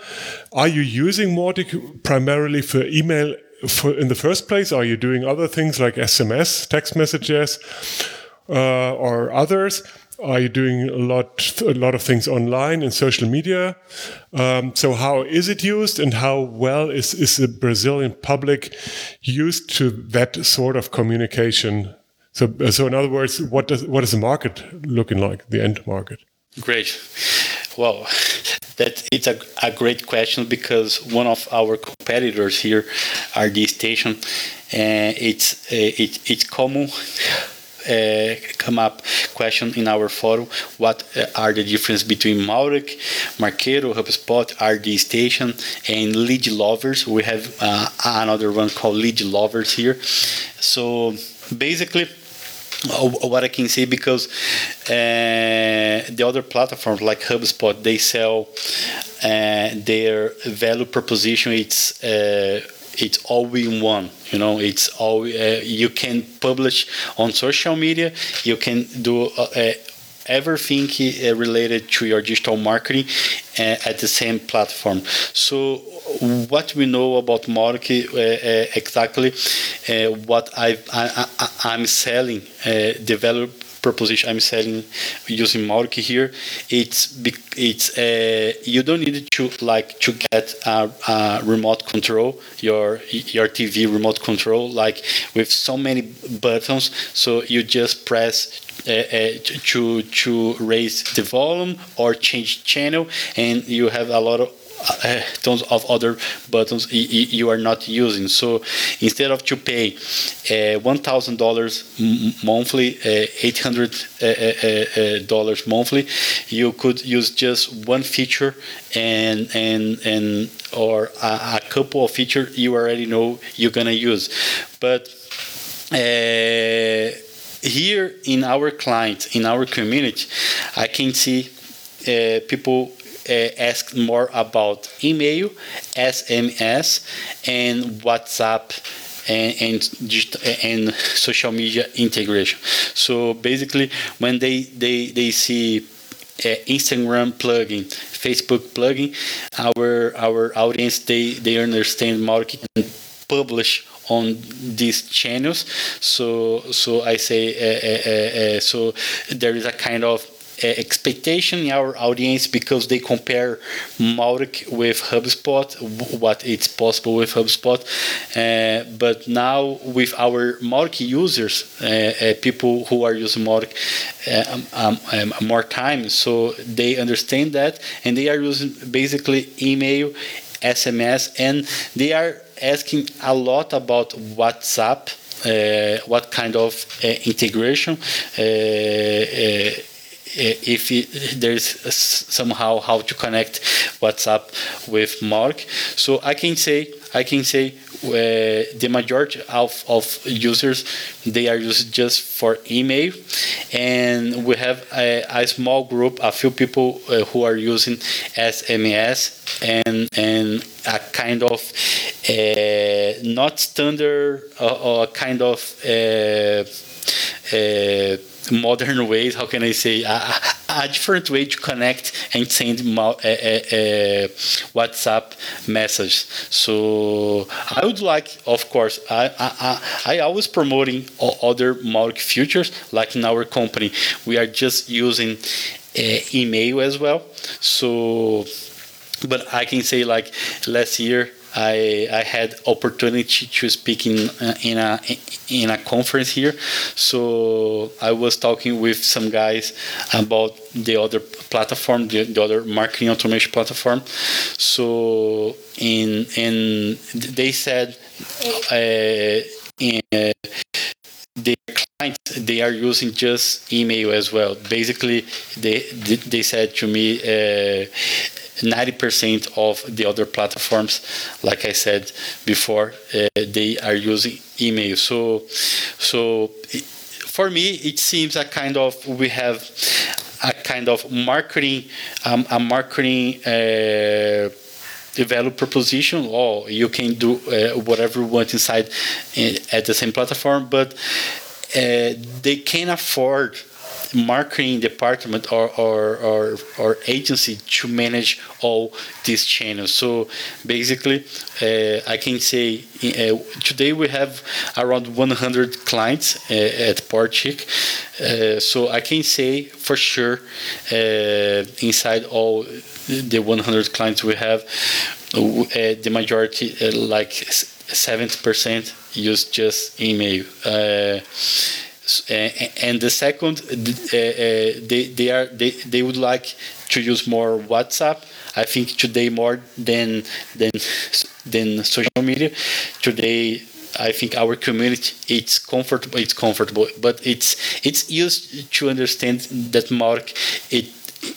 are you using Mautic primarily for email for in the first place? Are you doing other things like sms text messages uh, or others are you doing a lot a lot of things online and social media? Um, so how is it used and how well is, is the brazilian public used to that sort of communication? So so in other words what does what is the market looking like the end market? Great. Well that it's a, a great question because one of our competitors here RD Station and uh, it's uh, it, it's common uh, come up question in our forum what uh, are the difference between Mautic, Marketo, HubSpot, RD Station, and Lead Lovers. We have uh, another one called Lead Lovers here. So basically, what I can say because uh, the other platforms like HubSpot they sell uh, their value proposition. It's uh, it's all in one you know it's all uh, you can publish on social media you can do uh, uh everything uh, related to your digital marketing uh, at the same platform. So what we know about Mautic uh, exactly what I, am selling develop proposition I'm selling using Mautic here, it's it's uh, you don't need to like to get a, a, remote control your your TV remote control like with so many buttons. So you just press uh, uh, to to raise the volume or change channel, and you have a lot of uh, tons of other buttons you are not using. So instead of to pay uh, one thousand dollars monthly, uh, eight hundred dollars monthly, you could use just one feature and and and or a, a couple of features you already know you're gonna use, but here in our client in our community i can see uh, people uh, asked more about email, SMS, and WhatsApp and, and, and social media integration. So basically, when they they they see uh, Instagram plugin, Facebook plugin, our our audience they they understand marketing and publish on these channels. So so I say uh, uh, uh, so there is a kind of uh, expectation in our audience because they compare Mautic with HubSpot, what it's possible with HubSpot. Uh, but now with our Mautic users, uh, people who are using Mautic um, um, um, more time, so they understand that and they are using basically email, SMS, and they are asking a lot about WhatsApp. Uh, what kind of uh, integration uh, if it, there's somehow how to connect WhatsApp with Mautic. So I can say I can say uh, the majority of, of users they are used just for email and we have a, a small group a few people uh, who are using sms and and a kind of uh, not standard or, a kind of uh, uh, modern ways how can i say a, a, different way to connect and send a, a, eh, eh, eh, whatsapp message so i would like of course i i, I always promoting other Mautic futures, like in our company we are just using uh, email as well. So but i can say like last year I, I had opportunity to speak in uh, in a in a conference here, so I was talking with some guys about the other platform, the, the other marketing automation platform. So in and they said uh, in, uh, the clients they are using just email as well. Basically, they they said to me. Uh, 90% of the other platforms, like I said before, uh, they are using email. So, so for me, it seems a kind of we have a kind of marketing, um, a marketing. Uh, value proposition or you can do uh, whatever you want inside uh, at the same platform but uh, they can afford marketing department or, or, or, or, agency to manage all these channels. So basically, uh, I can say uh, today we have around 100 clients uh, at Powertic. Uh, so I can say for sure uh, inside all the 100 clients we have, uh, the majority, like 70%, use just email and the second, uh, uh, they they are they, they would like to use more WhatsApp. I think today more than than than social media. Today, I think our community it's comfortable. It's comfortable, but it's it's used to understand that Mautic it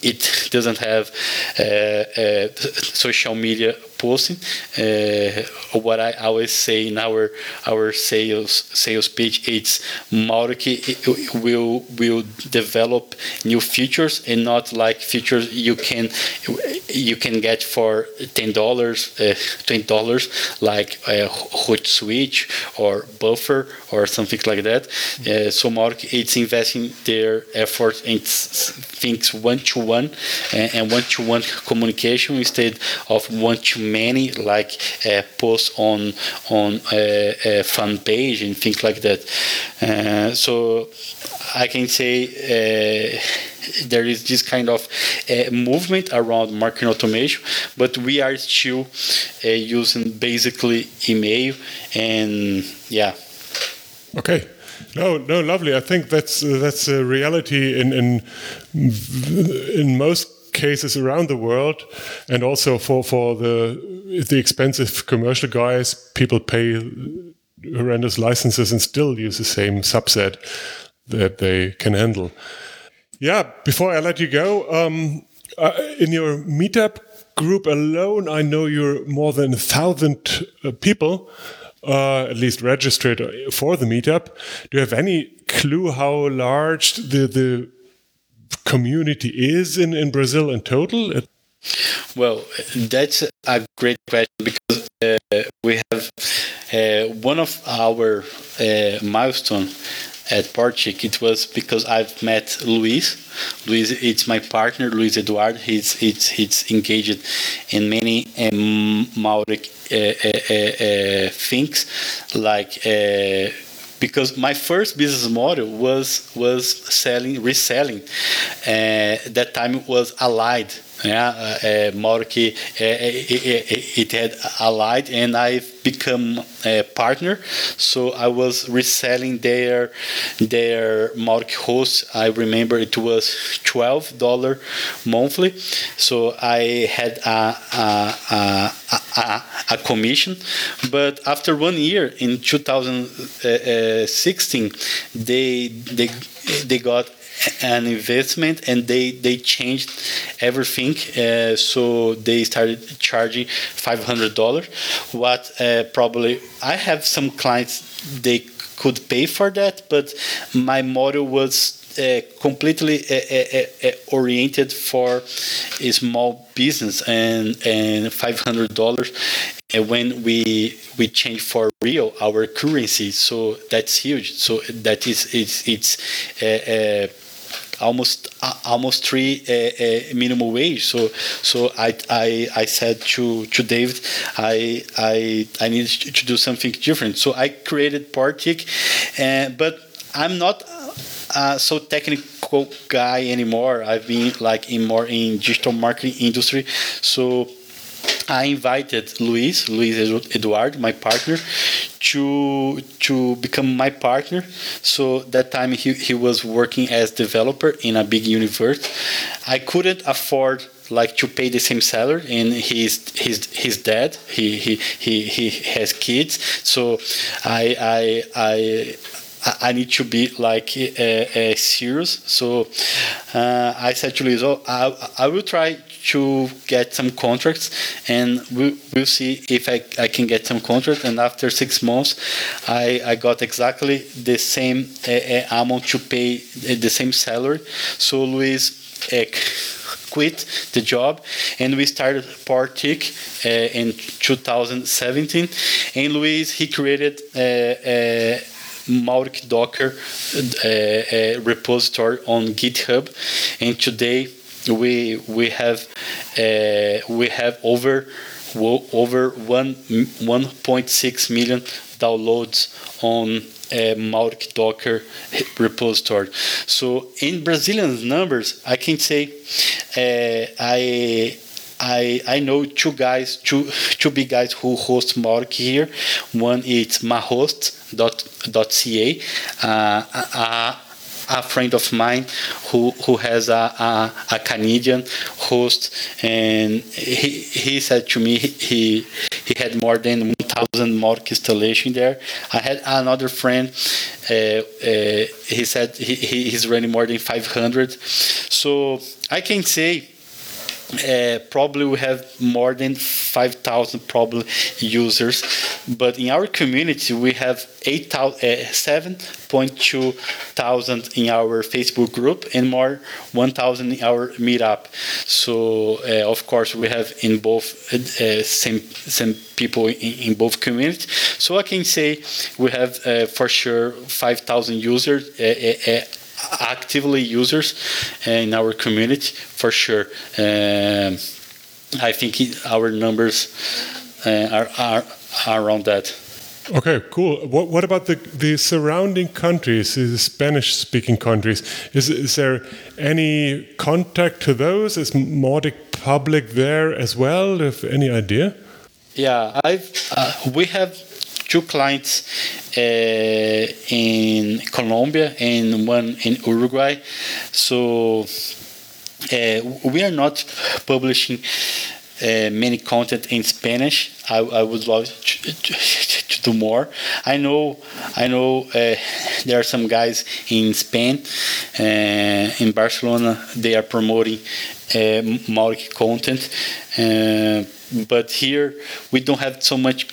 it doesn't have uh, uh, social media posting. Uh, what I always say in our our sales sales pitch, it's Mautic will will develop new features and not like features you can you can get for ten dollars, uh, twenty dollars, like a switch or buffer or something like that. Uh, so Mautic it's investing their effort in things one to one and one to one communication instead of one to many like uh, posts on on a, a, fan page and things like that. Uh, so I can say uh, there is this kind of uh, movement around marketing automation, but we are still uh, using basically email and yeah. Okay. No, no, lovely. I think that's uh, that's a reality in in in most cases around the world, and also for for the the expensive commercial guys, people pay horrendous licenses and still use the same subset that they can handle. Yeah. Before I let you go, um, uh, in your meetup group alone, I know you're more than a thousand uh, people. Uh, at least registered for the meetup. Do you have any clue how large the the community is in, in Brazil in total? Well, that's a great question because uh, we have uh, one of our uh, milestone at Powertic. It was because I've met Luis. Luis, it's my partner, Luis Eduardo. He's he's, he's engaged in many um, uh, uh, uh, things like because my first business model was was selling reselling. Uh, that time was Allied. Yeah, uh, uh, uh, it, had Allied, and I've become a partner. So I was reselling their their Mautic host. I remember it was twelve dollar monthly. So I had a, a, a, a commission. But after one year in 2016, they they they got an investment and they they changed everything. Uh, so they started charging $500 what uh, probably i have some clients they could pay for that but my model was uh, completely uh, uh, uh, oriented for a small business and and five hundred dollars. When we we change for real our currency so that's huge. So that is it's it's almost uh, almost three uh, uh, minimum wage. So so I, I I said to to David, I I I needed to do something different. So I created Powertic, uh, but I'm not uh, so technical guy anymore. I've been like in more in digital marketing industry. So I invited Luis, Luis Eduardo, my partner, to to become my partner. So that time he, he was working as developer in a big universe. I couldn't afford like to pay the same salary and he's he's his dad he he he, he has kids so i i i I need to be like uh, uh, serious. So uh, I said to Luis, oh, I, I will try to get some contracts and we'll, we'll see if I, I can get some contracts. And after six months, I, I got exactly the same uh, uh amount to pay the same salary. So Luis uh, quit the job and we started Powertic uh, in 2017. And Luis, he created uh, Mautic Docker uh, repository on GitHub, and today we we have uh, we have over over one 1.6 million downloads on uh, Mautic Docker repository. So in Brazilian numbers, I can say uh, I. I, I know two guys, two two big guys who host Mautic here. One is mahost.ca. Uh, uh, a friend of mine who who has a, a, a Canadian host, and he, he said to me he he had more than 1,000 Mautic installation there. I had another friend. Uh, uh, he said he, he's running more than 500. So I can say uh, probably we have more than 5,000 probably users, but in our community we have 8, uh, 7.2 thousand in our Facebook group and more 1,000 in our meetup. So uh, of course we have in both uh, same same people in, in, both communities. So I can say we have uh, for sure 5,000 users uh, actively users in our community for sure. Um, I think our numbers uh, are, are, are around that. Okay, cool. What, what about the, the surrounding countries, the Spanish speaking countries? Is, is there any contact to those? Is Mautic public there as well? Have any idea? Yeah, I've, uh, we have two clients uh, in Colombia and one in Uruguay. So uh, we are not publishing uh, many content in Spanish. I, I would love to, to, to, do more. I know, I know uh, there are some guys in Spain, uh, in Barcelona. They are promoting uh, content but here we don't have so much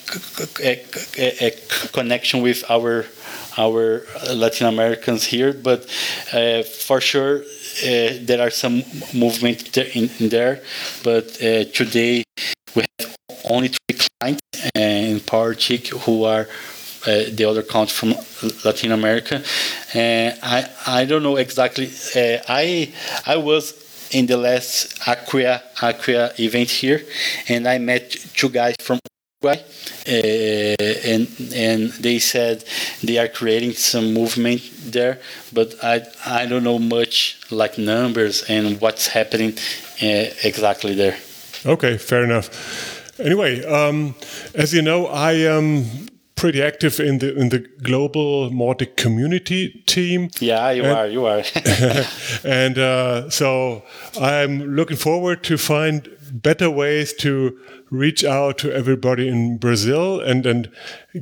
connection with our our Latin Americans here, but uh, for sure uh, there are some movement in, in there. But uh, today we have only three clients in Powertic who are uh, the other countries from Latin America. Uh, I I don't know exactly. Uh, I I was in the last Acquia Acquia event here, and I met two guys from Uruguay, uh, and and they said they are creating some movement there, but I I don't know much like numbers and what's happening uh, exactly there. Okay, fair enough. Anyway, um, as you know, I am pretty active in the in the global Mautic community team. Yeah, you and, are. You are. and uh, so I'm looking forward to find better ways to reach out to everybody in Brazil and and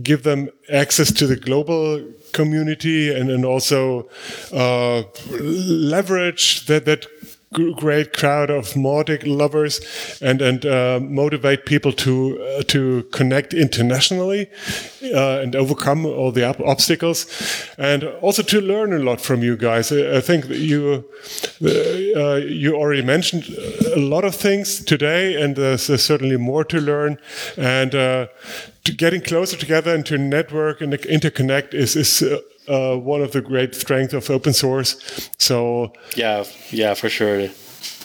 give them access to the global community and and also uh, leverage that that great crowd of Mautic lovers and and uh, motivate people to uh, to connect internationally uh, and overcome all the obstacles, and also to learn a lot from you guys. I, I think you uh, uh, you already mentioned a lot of things today, and there's, there's certainly more to learn. And uh, getting closer together and to network and interconnect is is uh, one of the great strengths of open source. So yeah, yeah, for sure.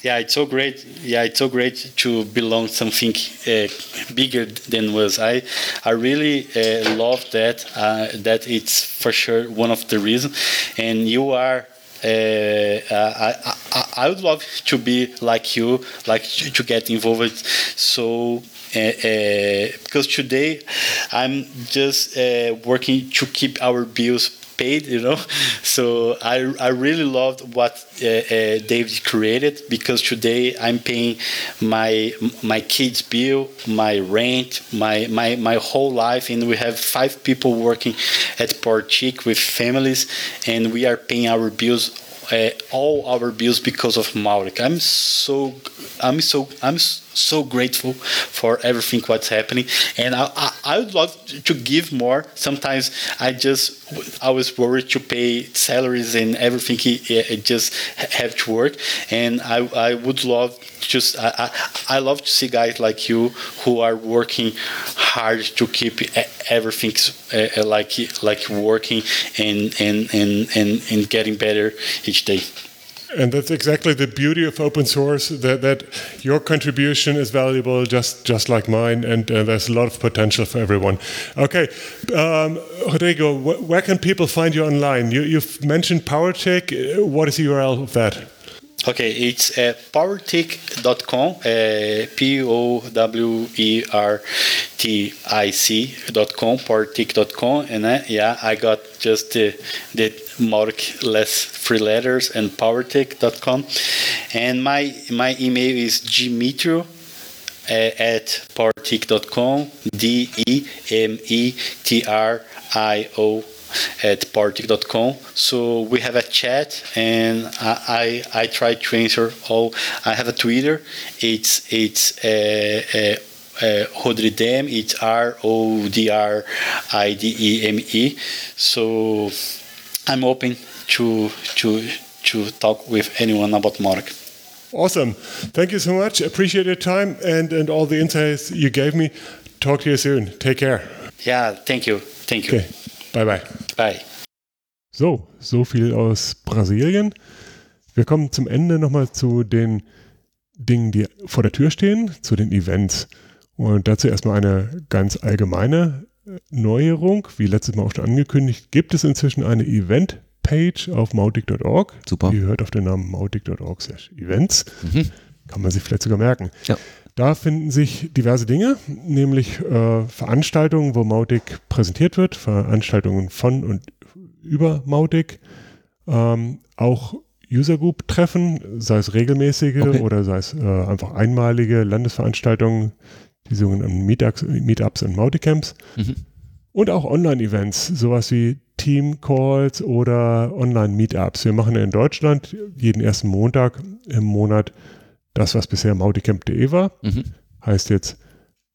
Yeah, it's so great. Yeah, it's so great to belong something uh, bigger than was. I I really uh, love that. Uh, that it's for sure one of the reasons. And you are uh, I, I, I, would love to be like you, like to, to get involved. So uh, uh, because today I'm just working to keep our bills paid, you know. So I, I really loved what uh, uh, David created because today I'm paying my my kids' bill, my rent, my, my, my whole life, and we have five people working at Powertic with families, and we are paying our bills uh, all our bills because of Mautic. I'm so I'm so I'm so grateful for everything what's happening, and I, I, I would love to give more. Sometimes I just I was worried to pay salaries and everything. It, just have to work, and I I would love just I, I, I love to see guys like you who are working hard to keep everything uh, like like working and and and and, and getting better each day. And that's exactly the beauty of open source that, that your contribution is valuable just, just like mine, and uh, there's a lot of potential for everyone. Okay, um, Rodrigo, wh where can people find you online? You, have mentioned Powertic. What is the URL of that? Okay, it's uh, powertic.com, uh, P O W E R T I C.com, powertic.com, and uh, yeah, I got just the, the Mautic less three letters and powertic.com. And my, my email is demetrio uh, at powertic.com, D E M E T R I O at powertic.com. So we have a chat, and I, I, I try to answer all. I have a Twitter. It's it's uh, uh, uh, Rodrideme. It's R O D R I D E M E. So I'm open to to to talk with anyone about Mautic. Awesome. Thank you so much. Appreciate your time and, and all the insights you gave me. Talk to you soon. Take care. Yeah, thank you. Thank you. Okay. Bye bye. Bye. So, so viel aus Brasilien. Wir kommen zum Ende nochmal zu den Dingen, die vor der Tür stehen, zu den Events. Und dazu erstmal eine ganz allgemeine Neuerung. Wie letztes Mal auch schon angekündigt, gibt es inzwischen eine Event-Page auf mautic.org. Super. Die hört auf den Namen mautic.org events. Mhm. Kann man sich vielleicht sogar merken. Ja. Da finden sich diverse Dinge, nämlich äh, Veranstaltungen, wo Mautic präsentiert wird, Veranstaltungen von und über Mautic, ähm, auch User Group Treffen, sei es regelmäßige okay. oder sei es äh, einfach einmalige Landesveranstaltungen, die sogenannten Meetups, Meetups und Mauticamps. Mhm. Und auch Online-Events, sowas wie Team-Calls oder Online-Meetups. Wir machen in Deutschland jeden ersten Montag im Monat das, was bisher mauticamp.de war, mhm. heißt jetzt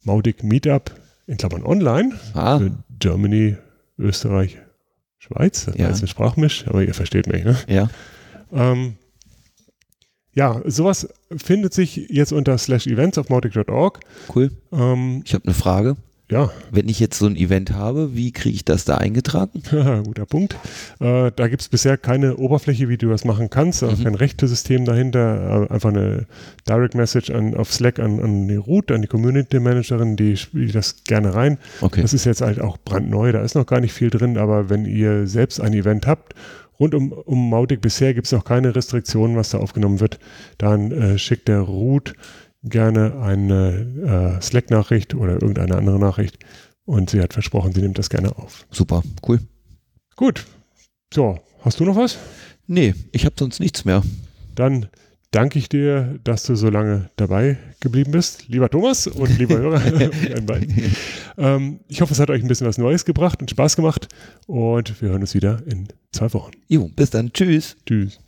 Mautic Meetup in Klammern online ah. für Germany, Österreich, Schweiz. Das ja. ist ein Sprachmisch, aber ihr versteht mich, ne? Ja. Ähm, ja, sowas findet sich jetzt unter slash events auf mautic.org. Cool. Ähm, ich habe eine Frage. Ja. Wenn ich jetzt so ein Event habe, wie kriege ich das da eingetragen? Guter Punkt. Äh, da gibt es bisher keine Oberfläche, wie du das machen kannst, mhm. kein Rechtesystem dahinter, äh, einfach eine Direct Message an, auf Slack an, an die Root, an die Community Managerin, die spielt das gerne rein. Okay. Das ist jetzt halt auch brandneu, da ist noch gar nicht viel drin, aber wenn ihr selbst ein Event habt, rund um, um Mautic bisher gibt es noch keine Restriktionen, was da aufgenommen wird, dann äh, schickt der Root gerne eine äh, Slack-Nachricht oder irgendeine andere Nachricht. Und sie hat versprochen, sie nimmt das gerne auf. Super, cool. Gut. So, hast du noch was? Nee, ich habe sonst nichts mehr. Dann danke ich dir, dass du so lange dabei geblieben bist, lieber Thomas und lieber Hörer. ähm, ich hoffe, es hat euch ein bisschen was Neues gebracht und Spaß gemacht und wir hören uns wieder in zwei Wochen. Jo, bis dann. Tschüss. Tschüss.